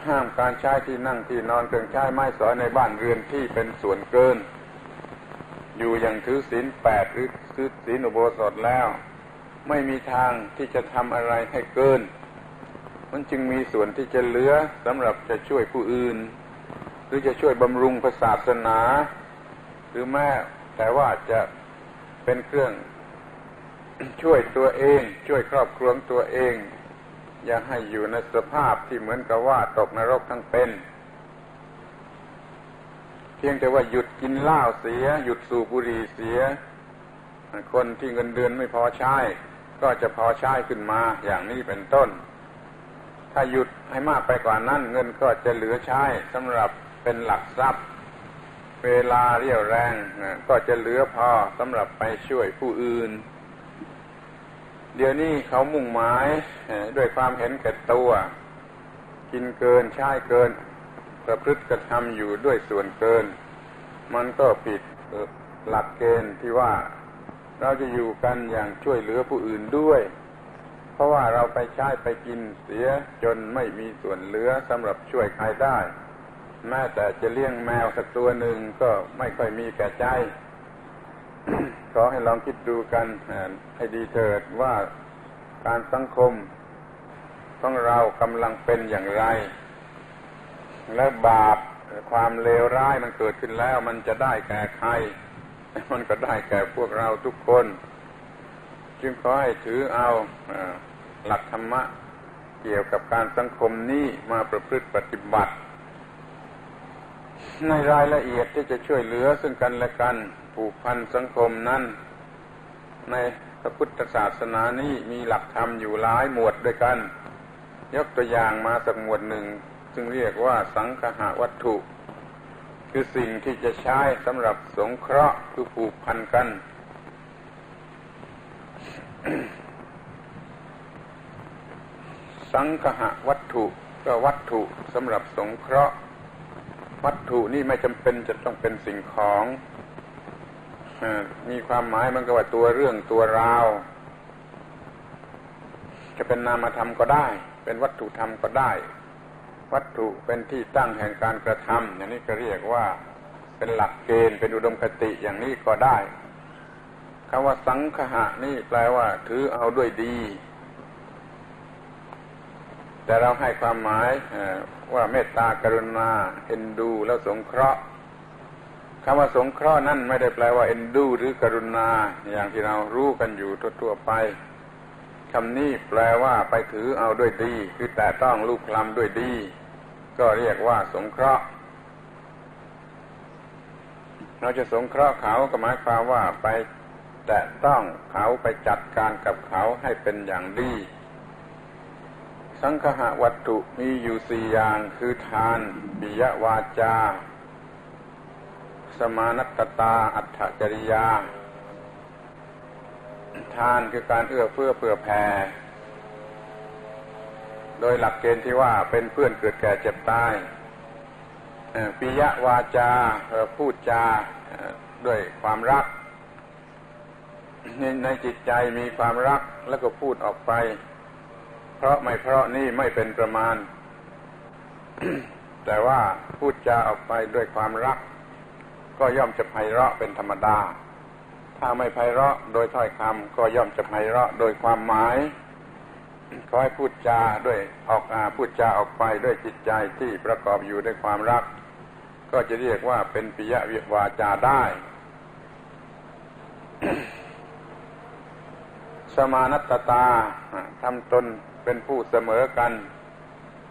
ห้ามการใช้ที่นั่งที่นอนเครื่องใช้ไม้สอยในบ้านเรือนที่เป็นส่วนเกิน อยู่อย่างถือศีลแปดหรือคือศีลอุโบสถแล้ว ไม่มีทางที่จะทำอะไรให้เกิน มันจึงมีส่วนที่จะเหลือสำหรับจะช่วยผู้อื่น หรือจะช่วยบำรุงศาสนา หรือแม้แต่ว่าจะเป็นเครื่องช่วยตัวเอง ช่วยครอบครัวตัวเอง อย่าให้อยู่ในสภาพที่เหมือนกับว่าตกนรกทั้งเป็น พียงแต่ว่าหยุดกินเหล้าเสีย หยุดสูบบุหรี่เสีย คนที่เงินเดือนไม่พอใช้ ก็จะพอใช้ขึ้นมาอย่างนี้เป็นต้น ถ้าหยุดให้มากไปกว่านั้น เงินก็จะเหลือใช้สำหรับเป็นหลักทรัพย์ เวลาเรียวแรงก็จะเหลือพอสำหรับไปช่วยผู้อื่น เดี๋ยวนี้เขามุ่งหมายด้วยความเห็นแก่ตัว กินเกินใช้เกิน ประพฤติกระทำอยู่ด้วยส่วนเกิน มันก็ผิดหลักเกณฑ์ที่ว่าเราจะอยู่กันอย่างช่วยเหลือผู้อื่นด้วย เพราะว่าเราไปใช้ไปกินเสียจนไม่มีส่วนเหลือสำหรับช่วยใครได้ แม้แต่จะเลี้ยงแมวสักตัวหนึ่งก็ไม่ค่อยมีแก่ใจขอให้ลองคิดดูกันให้ดีเถิดว่าการสังคมของเรากำลังเป็นอย่างไร และบาปความเลวร้ายมันเกิดขึ้นแล้ว มันจะได้แก่ใคร มันก็ได้แก่พวกเราทุกคน จึงขอให้ถือเอาหลักธรรมะเกี่ยวกับการสังคมนี้มาประพฤติปฏิบัติ ในรายละเอียดที่จะช่วยเหลือซึ่งกันและกันผูกพันสังคมนั้น ในพระพุทธศาสนานี้มีหลักธรรมอยู่หลายหมวดด้วยกัน ยกตัวอย่างมาสักหมวดหนึ่ง ซึ่งเรียกว่าสังคหวัตถุ คือสิ่งที่จะใช้สำหรับสงเคราะห์คือผูกพันกัน สังคหะวัตถุก็วัตถุสำหรับสงเคราะห์ วัตถุนี่ไม่จำเป็นจะต้องเป็นสิ่งของมีความหมายมันก็ว่าตัวเรื่องตัวราว จะเป็นนามธรรมก็ได้ เป็นวัตถุธรรมก็ได้ วัตถุเป็นที่ตั้งแห่งการกระทำอย่างนี้ก็เรียกว่าเป็นหลักเกณฑ์เป็นอุดมคติอย่างนี้ก็ได้คำว่าสังคหะนี่แปลว่าถือเอาด้วยดี แต่เราให้ความหมายว่าเมตตากรุณาเอ็นดู แล้วสงเคราะห์คำว่าสงเคราะห์นั่นไม่ได้แปลว่าเอ็นดู หรือกรุณาอย่างที่เรารู้กันอยู่ทั่วๆไป คำนี้แปลว่าไปถือเอาด้วยดี คือแต่ต้องลูกคลำด้วยดี ก็เรียกว่าสงเคราะห์ เราจะสงเคราะห์เขาก็หมายความว่าไปแต่ต้องเขาไปจัดการกับเขาให้เป็นอย่างดี สังคหวัตถุมีอยู่สี่อย่างคือทานปิยวาจา สมานัตตาอัตถจริยา ทานคือการเอื้อเฟื้อเผื่อแผ่ โดยหลักเกณฑ์ที่ว่าเป็นเพื่อนเกิดแก่เจ็บตายปิยวาจาพูดจาด้วยความรัก ในจิตใจมีความรักแล้วก็พูดออกไป เพราะไม่เพราะนี่ไม่เป็นประมาณ แต่ว่าพูดจาออกไปด้วยความรัก ก็ย่อมจะไพเราะเป็นธรรมดา ถ้าไม่ไพเราะโดยถ้อยคำก็ย่อมจะไพเราะโดยความหมายขอให้พูดจาด้วยออกอาพูดจาออกไปด้วยจิตใจที่ประกอบอยู่ด้วยความรัก ก็จะเรียกว่าเป็นปิยวาจาได้ สมานัตตาทำตนเป็นผู้เสมอกัน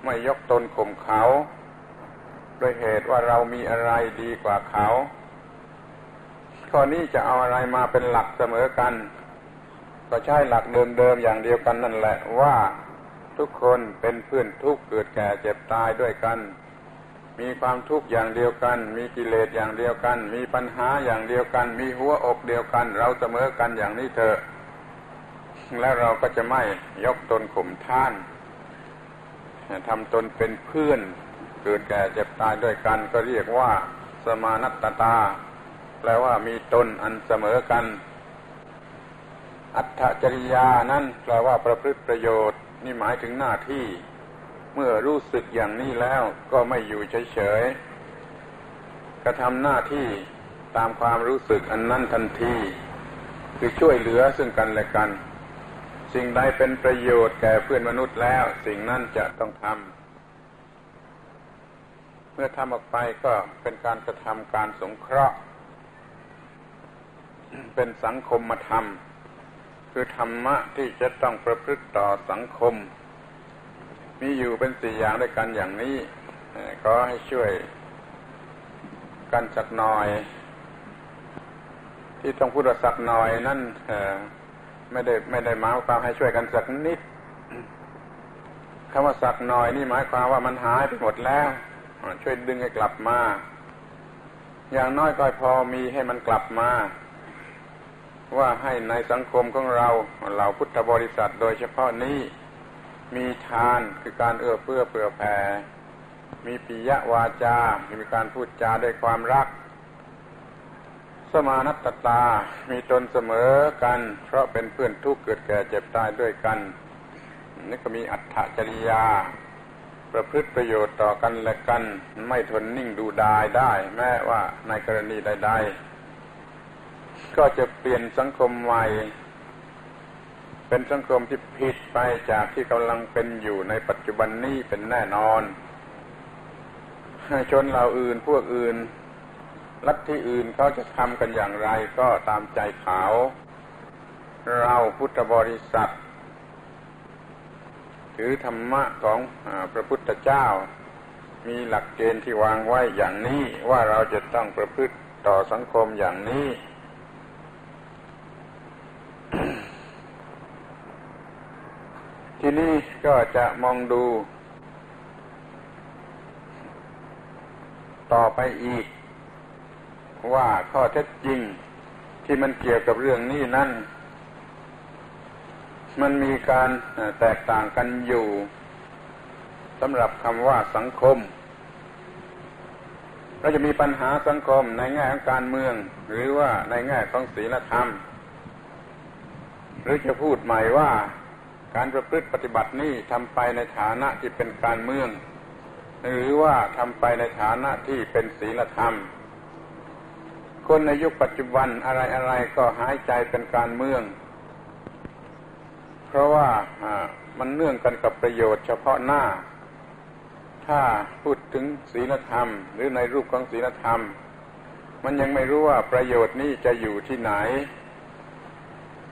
ไม่ยกตนข่มเขา ด้วยเหตุว่าเรามีอะไรดีกว่าเขา ข้อนี้จะเอาอะไรมาเป็นหลักเสมอกัน ก็ใช่หลักเดิมๆอย่างเดียวกันนั่นแหละว่าทุกคนเป็นเพื่อนทุกข์เกิดแก่เจ็บตายด้วยกัน มีความทุกข์อย่างเดียวกัน มีกิเลสอย่างเดียวกัน มีปัญหาอย่างเดียวกัน มีหัวอกเดียวกัน เราเสมอกันอย่างนี้เถอะ แล้วเราก็จะไม่ยกตนข่มท่านทำตนเป็นเพื่อนเกิดแก่เจ็บตายด้วยกัน ก็เรียกว่าสมานัตตา แปลว่ามีตนอันเสมอกัน อัตถจริยานั้นแปลว่าประพฤติประโยชน์ นี่หมายถึงหน้าที่ เมื่อรู้สึกอย่างนี้แล้วก็ไม่อยู่เฉยๆกระทำหน้าที่ตามความรู้สึกอันนั้นทันที คือช่วยเหลือซึ่งกันและกัน สิ่งใดเป็นประโยชน์แก่เพื่อนมนุษย์แล้ว สิ่งนั้นจะต้องทำเมื่อทำออกไปก็เป็นการกระทำการสงเคราะห์ เป็นสังคมมาทำคือธรรมะที่จะต้องประพฤติต่อสังคม มีอยู่เป็นสี่อย่างด้วยกันอย่างนี้ ก็ให้ช่วยกันสักหน่อย ที่ต้องพูดสักหน่อยนั่นไม่ได้ไม่ได้หมายความให้ช่วยกันสักนิดคำว่าสักหน่อยนี่หมายความว่ามันหายไปหมดแล้ว ช่วยดึงให้กลับมา อย่างน้อยก็พอมีให้มันกลับมา ว่าให้ในสังคมของเราเหล่าพุทธบริษัทโดยเฉพาะนี้ มีทานคือการเอื้อเฟื้อเผื่อแผ่ มีปิยวาจา มีการพูดจาด้วยความรัก สมานัตตา มีตนเสมอกัน เพราะเป็นเพื่อนทุกข์เกิดแก่เจ็บตายด้วยกันนี่ก็มีอัตถจริยา ประพฤติประโยชน์ต่อกันและกัน ไม่ทนนิ่งดูดายได้ แม้ว่าในกรณีใด ๆ ก็จะเปลี่ยนสังคมใหม่เป็นสังคมที่ผิดไปจากที่กำลังเป็นอยู่ในปัจจุบันนี้เป็นแน่นอนชนเราอื่นพวกอื่นลัทธิอื่นเขาจะทำกันอย่างไรก็ตามใจเขา เราพุทธบริษัท ถือธรรมะของอพระพุทธเจ้า มีหลักเกณฑ์ที่วางไว้อย่างนี้ว่าเราจะต้องประพฤติต่อสังคมอย่างนี้ ที่นี่ก็จะมองดู ต่อไปอีก ว่าข้อเท็จจริงที่มันเกี่ยวกับเรื่องนี้นั่น มันมีการแตกต่างกันอยู่สำหรับคำว่าสังคม เราจะมีปัญหาสังคมในแง่ของการเมือง หรือว่าในแง่ของศีลธรรม หรือจะพูดใหม่ว่าการประพฤติปฏิบัตินี้ทำไปในฐานะที่เป็นการเมือง หรือว่าทำไปในฐานะที่เป็นศีลธรรม คนในยุคปัจจุบันอะไรอะไรก็หายใจเป็นการเมือง เพราะว่ามันเนื่องกันกับประโยชน์เฉพาะหน้า ถ้าพูดถึงศีลธรรม หรือในรูปของศีลธรรม มันยังไม่รู้ว่าประโยชน์นี้จะอยู่ที่ไหน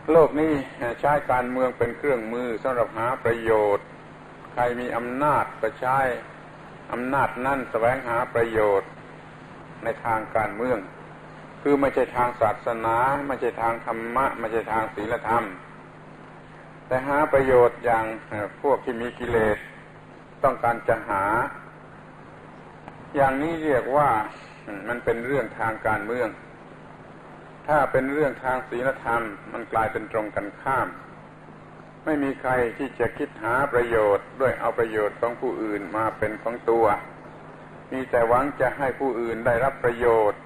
โลกนี้ใช้การเมืองเป็นเครื่องมือสำหรับหาประโยชน์ ใครมีอำนาจก็ใช้อำนาจนั่นแสวงหาประโยชน์ในทางการเมือง คือไม่ใช่ทางศาสนา ไม่ใช่ทางธรรมะ ไม่ใช่ทางศีลธรรม แต่หาประโยชน์อย่างพวกที่มีกิเลสต้องการจะหา อย่างนี้เรียกว่ามันเป็นเรื่องทางการเมือง ถ้าเป็นเรื่องทางศีลธรรม มันกลายเป็นตรงกันข้าม ไม่มีใครที่จะคิดหาประโยชน์ ด้วยเอาประโยชน์ของผู้อื่นมาเป็นของตัว มีแต่หวังจะให้ผู้อื่นได้รับประโยชน์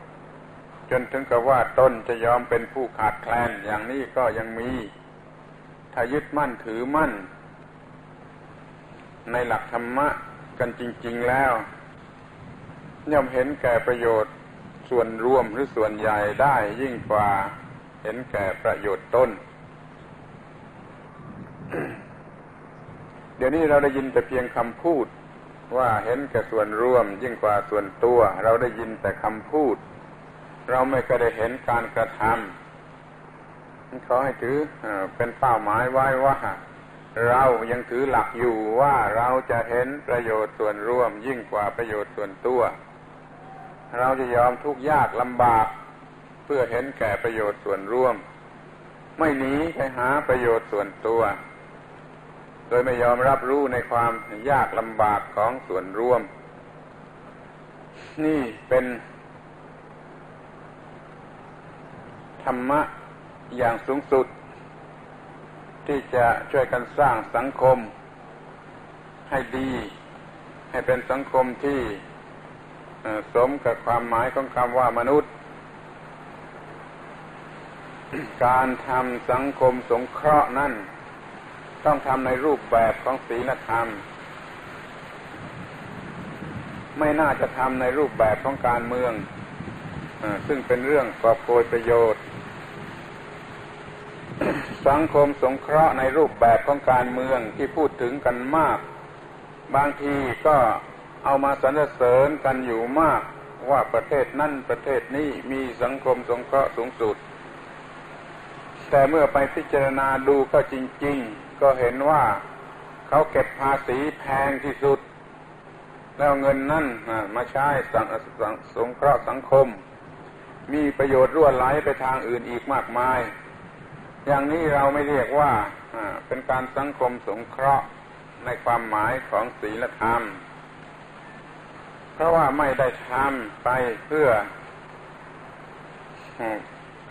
จนถึงกับว่าตนจะยอมเป็นผู้ขาดแคลนอย่างนี้ก็ยังมี ถ้ายึดมั่นถือมั่น ในหลักธรรมะกันจริง ๆแล้วย่อมเห็นแก่ประโยชน์ ส่วนรวมหรือส่วนใหญ่ได้ยิ่งกว่าเห็นแก่ประโยชน์ต้น เดี๋ยวนี้เราได้ยินแต่เพียงคำพูด ว่าเห็นแก่ส่วนรวม ยิ่งกว่าส่วนตัว เราได้ยินแต่คำพูด เราไม่เคยได้เห็นการกระทำขอให้ถือเป็นเป้าหมายไว้ว่าเรายังถือหลักอยู่ว่าเราจะเห็นประโยชน์ส่วนรวม ยิ่งกว่าประโยชน์ส่วนตัว เราจะยอมทุกข์ยากลำบาก เพื่อเห็นแก่ประโยชน์ส่วนร่วม ไม่หนีไปหาประโยชน์ส่วนตัว โดยไม่ยอมรับรู้ในความยากลำบากของส่วนร่วม นี่เป็นธรรมะอย่างสูงสุด ที่จะช่วยกันสร้างสังคม ให้ดี ให้เป็นสังคมที่ สมกับความหมายของคำว่ามนุษย์ การทำสังคมสงเคราะห์นั่น ต้องทำในรูปแบบของศีลธรรม ไม่น่าจะทำในรูปแบบของการเมืองอซึ่งเป็นเรื่องกอบโกยประโยชน์ สังคมสงเคราะห์ในรูปแบบของการเมืองที่พูดถึงกันมาก บางทีก็ เอามาสรรเสริญกันอยู่มากว่าประเทศนั่นประเทศนี้มีสังคมสงเคราะห์สูงสุด แต่เมื่อไปพิจารณาดูก็จริง ๆ ก็เห็นว่าเขาเก็บภาษีแพงที่สุด แล้วเงินนั่นมาใช้สังสงเคราะห์สังคม มีประโยชน์รั่วไหลไปทางอื่นอีกมากมาย อย่างนี้เราไม่เรียกว่าเป็นการสังคมสงเคราะห์ในความหมายของศีลธรรม เพราะว่าไม่ได้ทำไปเพื่อ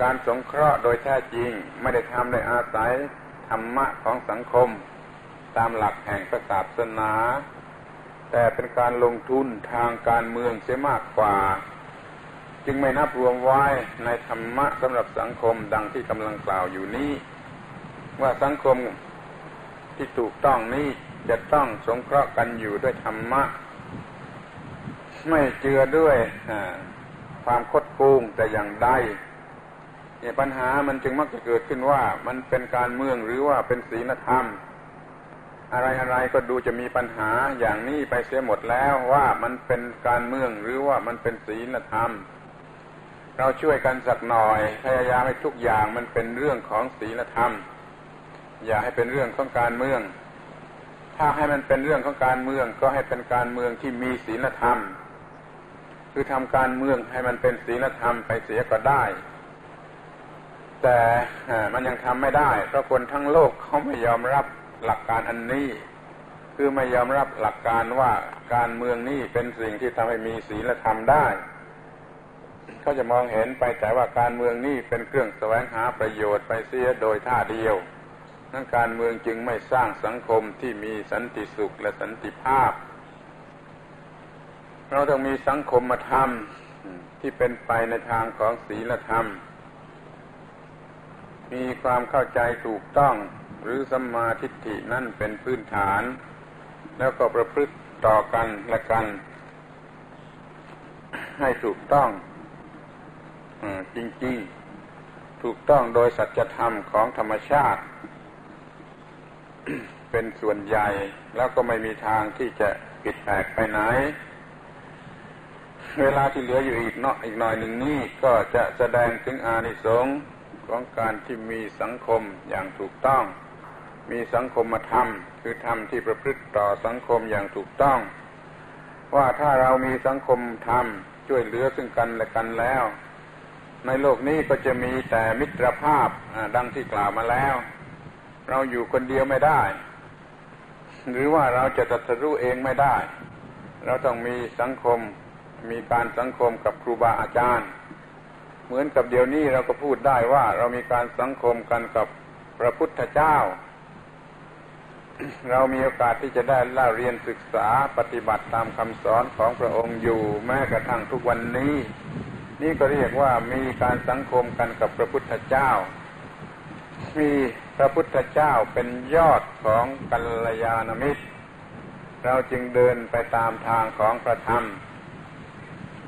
การสงเคราะห์โดยแท้จริง ไม่ได้ทำในอาศัยธรรมะของสังคม ตามหลักแห่งศาสนา แต่เป็นการลงทุนทางการเมืองเสียมากกว่า จึงไม่นับรวมไว้ในธรรมะสำหรับสังคมดังที่กำลังกล่าวอยู่นี้ ว่าสังคมที่ถูกต้องนี้จะต้องสงเคราะห์กันอยู่ด้วยธรรมะ ไม่เจือด้วยความคดโกงแต่อย่างใดเนี่ยปัญหามันจึงมักจะเกิดขึ้นว่ามันเป็นการเมืองหรือว่าเป็นศีลธรรม อะไรอะไรก็ดูจะมีปัญหาอย่างนี้ไปเสียหมดแล้วว่ามันเป็นการเมืองหรือว่ามันเป็นศีลธรรม เราช่วยกันสักหน่อยพยายามให้ทุกอย่างมันเป็นเรื่องของศีลธรรม อย่าให้เป็นเรื่องของการเมือง ถ้าให้มันเป็นเรื่องของการเมืองก็ให้เป็นการเมืองที่มีศีลธรรม คือทำการเมืองให้มันเป็นศีลธรรมไปเสียก็ได้ แต่มันยังทำไม่ได้ เพราะคนทั้งโลกเขาไม่ยอมรับหลักการอันนี้ คือไม่ยอมรับหลักการว่าการเมืองนี้เป็นสิ่งที่ทำให้มีศีลธรรมได้เขาจะมองเห็นไปแต่ว่าการเมืองนี้เป็นเครื่องแสวงหาประโยชน์ไปเสียโดยท่าเดียวนั้นการเมืองจึงไม่สร้างสังคมที่มีสันติสุขและสันติภาพ เราต้องมีสังคมธรรมที่เป็นไปในทางของศีลธรรม มีความเข้าใจถูกต้องหรือสัมมาทิฏฐินั่นเป็นพื้นฐาน แล้วก็ประพฤติต่อกันและกัน ให้ถูกต้องจริงๆ ถูกต้องโดยสัจธรรมของธรรมชาติ เป็นส่วนใหญ่แล้วก็ไม่มีทางที่จะผิดแปลกไปไหน เวลาที่เหลืออยู่อีกเนาะอีกหน่อยหนึ่งนี้ก็จะแสดงถึงอานิสงส์ของการที่มีสังคมอย่างถูกต้อง มีสังคมธรรม คือธรรมที่ประพฤติต่อสังคมอย่างถูกต้อง ว่าถ้าเรามีสังคมธรรมช่วยเหลือซึ่งกันและกันแล้ว ในโลกนี้ก็จะมีแต่มิตรภาพดังที่กล่าวมาแล้ว เราอยู่คนเดียวไม่ได้ หรือว่าเราจะตัดสู้เองไม่ได้ เราต้องมีสังคม มีการสังคมกับครูบาอาจารย์ เหมือนกับเดี๋ยวนี้เราก็พูดได้ว่าเรามีการสังคมกันกับพระพุทธเจ้า เรามีโอกาสที่จะได้เล่าเรียนศึกษาปฏิบัติตามคำสอนของพระองค์อยู่แม้กระทั่งทุกวันนี้ นี่ก็เรียกว่ามีการสังคมกันกับพระพุทธเจ้า มีพระพุทธเจ้าเป็นยอดของกัลยาณมิตร เราจึงเดินไปตามทางของพระธรรม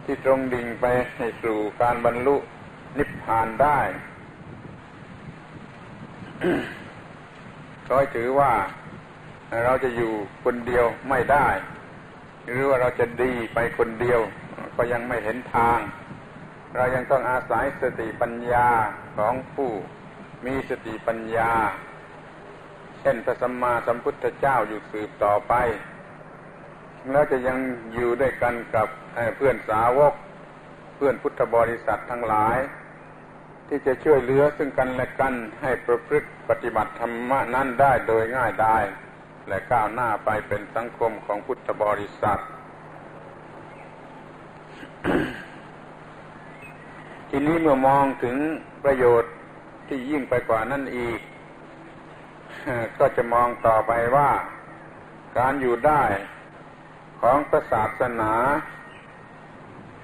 ที่ตรงดิ่งไปให้สู่การบรรลุนิพพานได้ก็ถือว่าเราจะอยู่คนเดียวไม่ได้ หรือว่าเราจะดีไปคนเดียว ก็ยังไม่เห็นทาง เรายังต้องอาศัยสติปัญญาของผู้มีสติปัญญา เช่นพระสัมมาสัมพุทธเจ้าอยู่สืบต่อไป แล้วจะยังอยู่ด้วยกันกับเพื่อนสาวก เพื่อนพุทธบริษัททั้งหลาย ที่จะช่วยเหลือซึ่งกันและกันให้ประพฤติปฏิบัติธรรมนั้นได้โดยง่ายได้และก้าวหน้าไปเป็นสังคมของพุทธบริษัท ทีนี้เมื่อมองถึงประโยชน์ที่ยิ่งไปกว่านั้นอีก ก็จะมองต่อไปว่า การอยู่ได้ ของพระศาสนา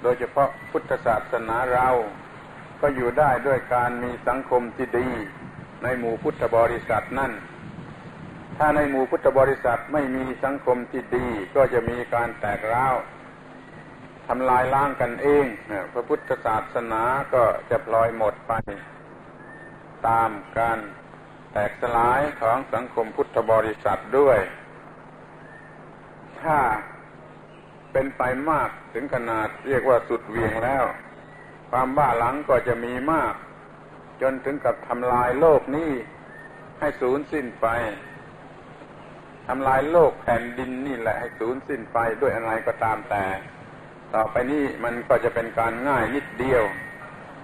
โดยเฉพาะพุทธศาสนาเรา ก็อยู่ได้ด้วยการมีสังคมที่ดี ในหมู่พุทธบริษัทนั่น ถ้าในหมู่พุทธบริษัทไม่มีสังคมที่ดี ก็จะมีการแตกร้าวทำลายล้างกันเอง พระพุทธศาสนาก็จะปล่อยหมดไป ตามการแตกสลายของสังคมพุทธบริษัทด้วย ถ้า เป็นไปมากถึงขนาดเรียกว่าสุดเวียงแล้ว ความบ้าหลังก็จะมีมาก จนถึงกับทำลายโลกนี้ให้สูญสิ้นไปทำลายโลกแผ่นดินนี่แหละให้สูญสิ้นไปด้วยอะไรก็ตามแต่ ต่อไปนี้มันก็จะเป็นการง่ายนิดเดียว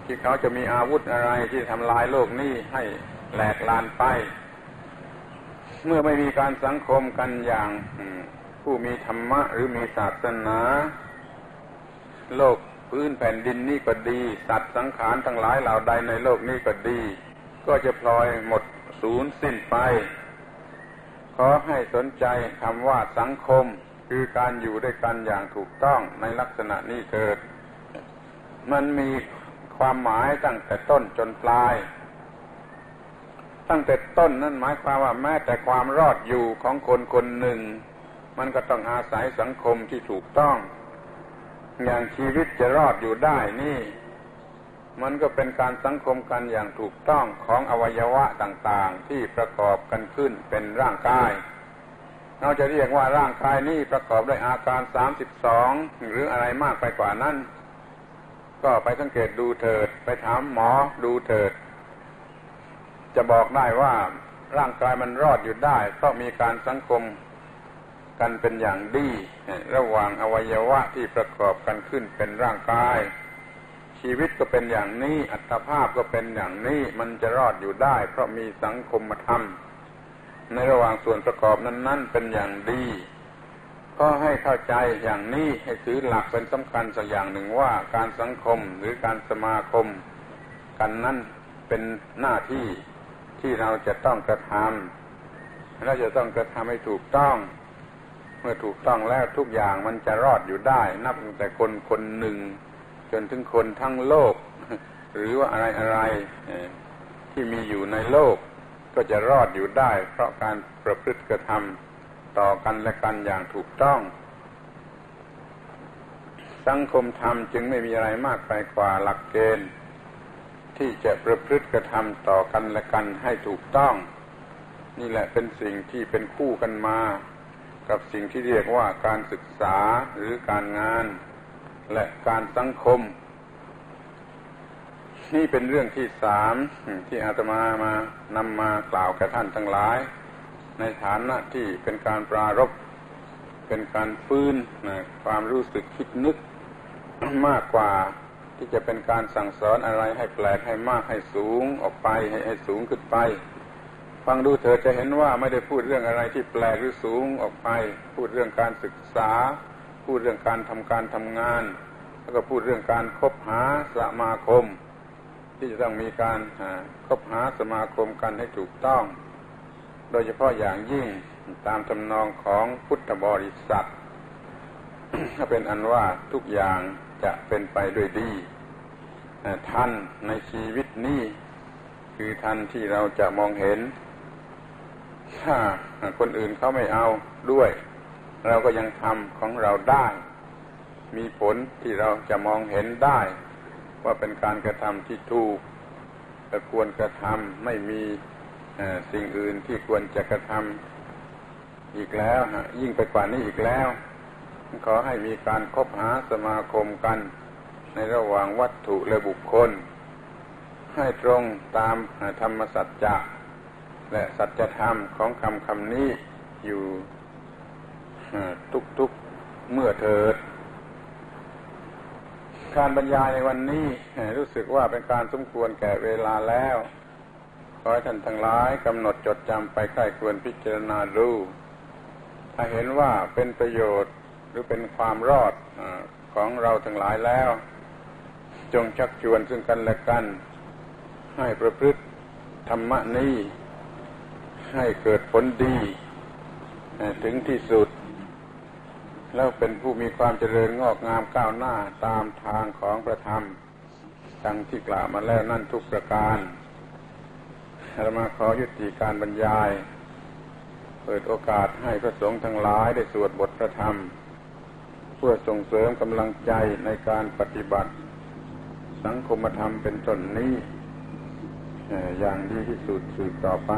ที่เขาจะมีอาวุธอะไรที่ทำลายโลกนี้ให้แหลกลานไป เมื่อไม่มีการสังคมกันอย่าง ผู้มีธรรมะหรือมีศาสนา โลกพื้นแผ่นดินนี่ก็ดี สัตว์สังขารทั้งหลายเหล่าใดในโลกนี้ก็ดี ก็จะพลอยหมดศูนย์สิ้นไป ขอให้สนใจคำว่าสังคมคือการอยู่ด้วยกันอย่างถูกต้องในลักษณะนี้เถิด มันมีความหมายตั้งแต่ต้นจนปลาย ตั้งแต่ต้นนั่นหมายความว่าแม้แต่ความรอดอยู่ของคนคนหนึ่ง มันก็ต้องอาศัยสังคมที่ถูกต้อง อย่างชีวิตจะรอดอยู่ได้นี่ มันก็เป็นการสังคมกันอย่างถูกต้องของอวัยวะต่างๆ ที่ประกอบกันขึ้นเป็นร่างกาย เราจะเรียกว่าร่างกายนี้ประกอบด้วยอาการสามสิบสองหรืออะไรมากไปกว่านั้น ก็ไปสังเกตดูเถิด ไปถามหมอดูเถิด จะบอกได้ว่าร่างกายมันรอดอยู่ได้เพราะมีการสังคม กันเป็นอย่างดี ระหว่างอวัยวะที่ประกอบกันขึ้นเป็นร่างกาย ชีวิตก็เป็นอย่างนี้ อัตภาพก็เป็นอย่างนี้ มันจะรอดอยู่ได้ เพราะมีสังคมธรรม ในระหว่างส่วนประกอบนั้น ๆ เป็นอย่างดี ก็ให้เข้าใจอย่างนี้ให้ถือหลักเป็นสำคัญสักอย่างหนึ่งว่าการสังคมหรือการสมาคม กันนั้นเป็นหน้าที่ที่เราจะต้องกระทำเราจะต้องกระทำให้ถูกต้อง เมื่อถูกต้องแล้วทุกอย่างมันจะรอดอยู่ได้ นับตั้งแต่คนคนหนึ่ง จนถึงคนทั้งโลก หรือว่าอะไรอะไรที่มีอยู่ในโลกก็ก็จะรอดอยู่ได้ เพราะการประพฤติกระทำต่อกันและกันอย่างถูกต้อง สังคมธรรมจึงไม่มีอะไรมากไปกว่าหลักเกณฑ์ ที่จะประพฤติกระทำต่อกันและกันให้ถูกต้อง นี่แหละเป็นสิ่งที่เป็นคู่กันมา กับสิ่งที่เรียกว่าการศึกษาหรือการงาน และการสังคม นี่เป็นเรื่องที่สามที่อาตมามานำมากล่าวแก่ท่านทั้งหลาย ในฐานะที่เป็นการปรารบเป็นการฟื้นนะความรู้สึกคิดนึกมากกว่าที่จะเป็นการสั่งสอนอะไรให้แปลกให้มากให้สูงออกไปให้ให้สูงขึ้นไป ฟังดูเธอจะเห็นว่าไม่ได้พูดเรื่องอะไรที่แปลกหรือสูงออกไป พูดเรื่องการศึกษา พูดเรื่องการทำการทำงาน แล้วก็พูดเรื่องการคบหาสมาคม ที่จะต้องมีการคบหาสมาคมกันให้ถูกต้อง โดยเฉพาะอย่างยิ่งตามทำนองของพุทธบริษัทถ้าเป็นอันว่าทุกอย่างจะเป็นไปด้วยดีท่านในชีวิตนี้คือท่านที่เราจะมองเห็น ถ้าคนอื่นเขาไม่เอาด้วย เราก็ยังทำของเราได้ มีผลที่เราจะมองเห็นได้ ว่าเป็นการกระทำที่ถูกแต่ควรกระทำไม่มีสิ่งอื่นที่ควรจะกระทำอีกแล้วยิ่งไปกว่านี้อีกแล้ว ขอให้มีการคบหาสมาคมกัน ในระหว่างวัตถุและบุคคล ให้ตรงตามธรรมสัจจะ และสัจธรรมของคำคำนี้อยู่ทุกๆเมื่อเถิด การบรรยายในวันนี้รู้สึกว่าเป็นการสมควรแก่เวลาแล้วขอให้ท่านทั้งหลายกำหนดจดจำไปใกล้ควรพิจารณาดูถ้าเห็นว่าเป็นประโยชน์หรือเป็นความรอดของเราทั้งหลายแล้ว จงชักชวนซึ่งกันและกัน ให้ประพฤติธรรมนี้ ให้เกิดผลดีถึงที่สุด แล้วเป็นผู้มีความเจริญงอกงามก้าวหน้าตามทางของพระธรรมดังที่กล่าวมาแล้วนั่นทุกประการเรามาขอยุติการบรรยาย เปิดโอกาสให้พระสงฆ์ทั้งหลายได้สวดบทพระธรรม เพื่อส่งเสริมกำลังใจในการปฏิบัติ สังคมธรรมเป็นต้นนี้อย่างดีที่สุดสืบต่อไป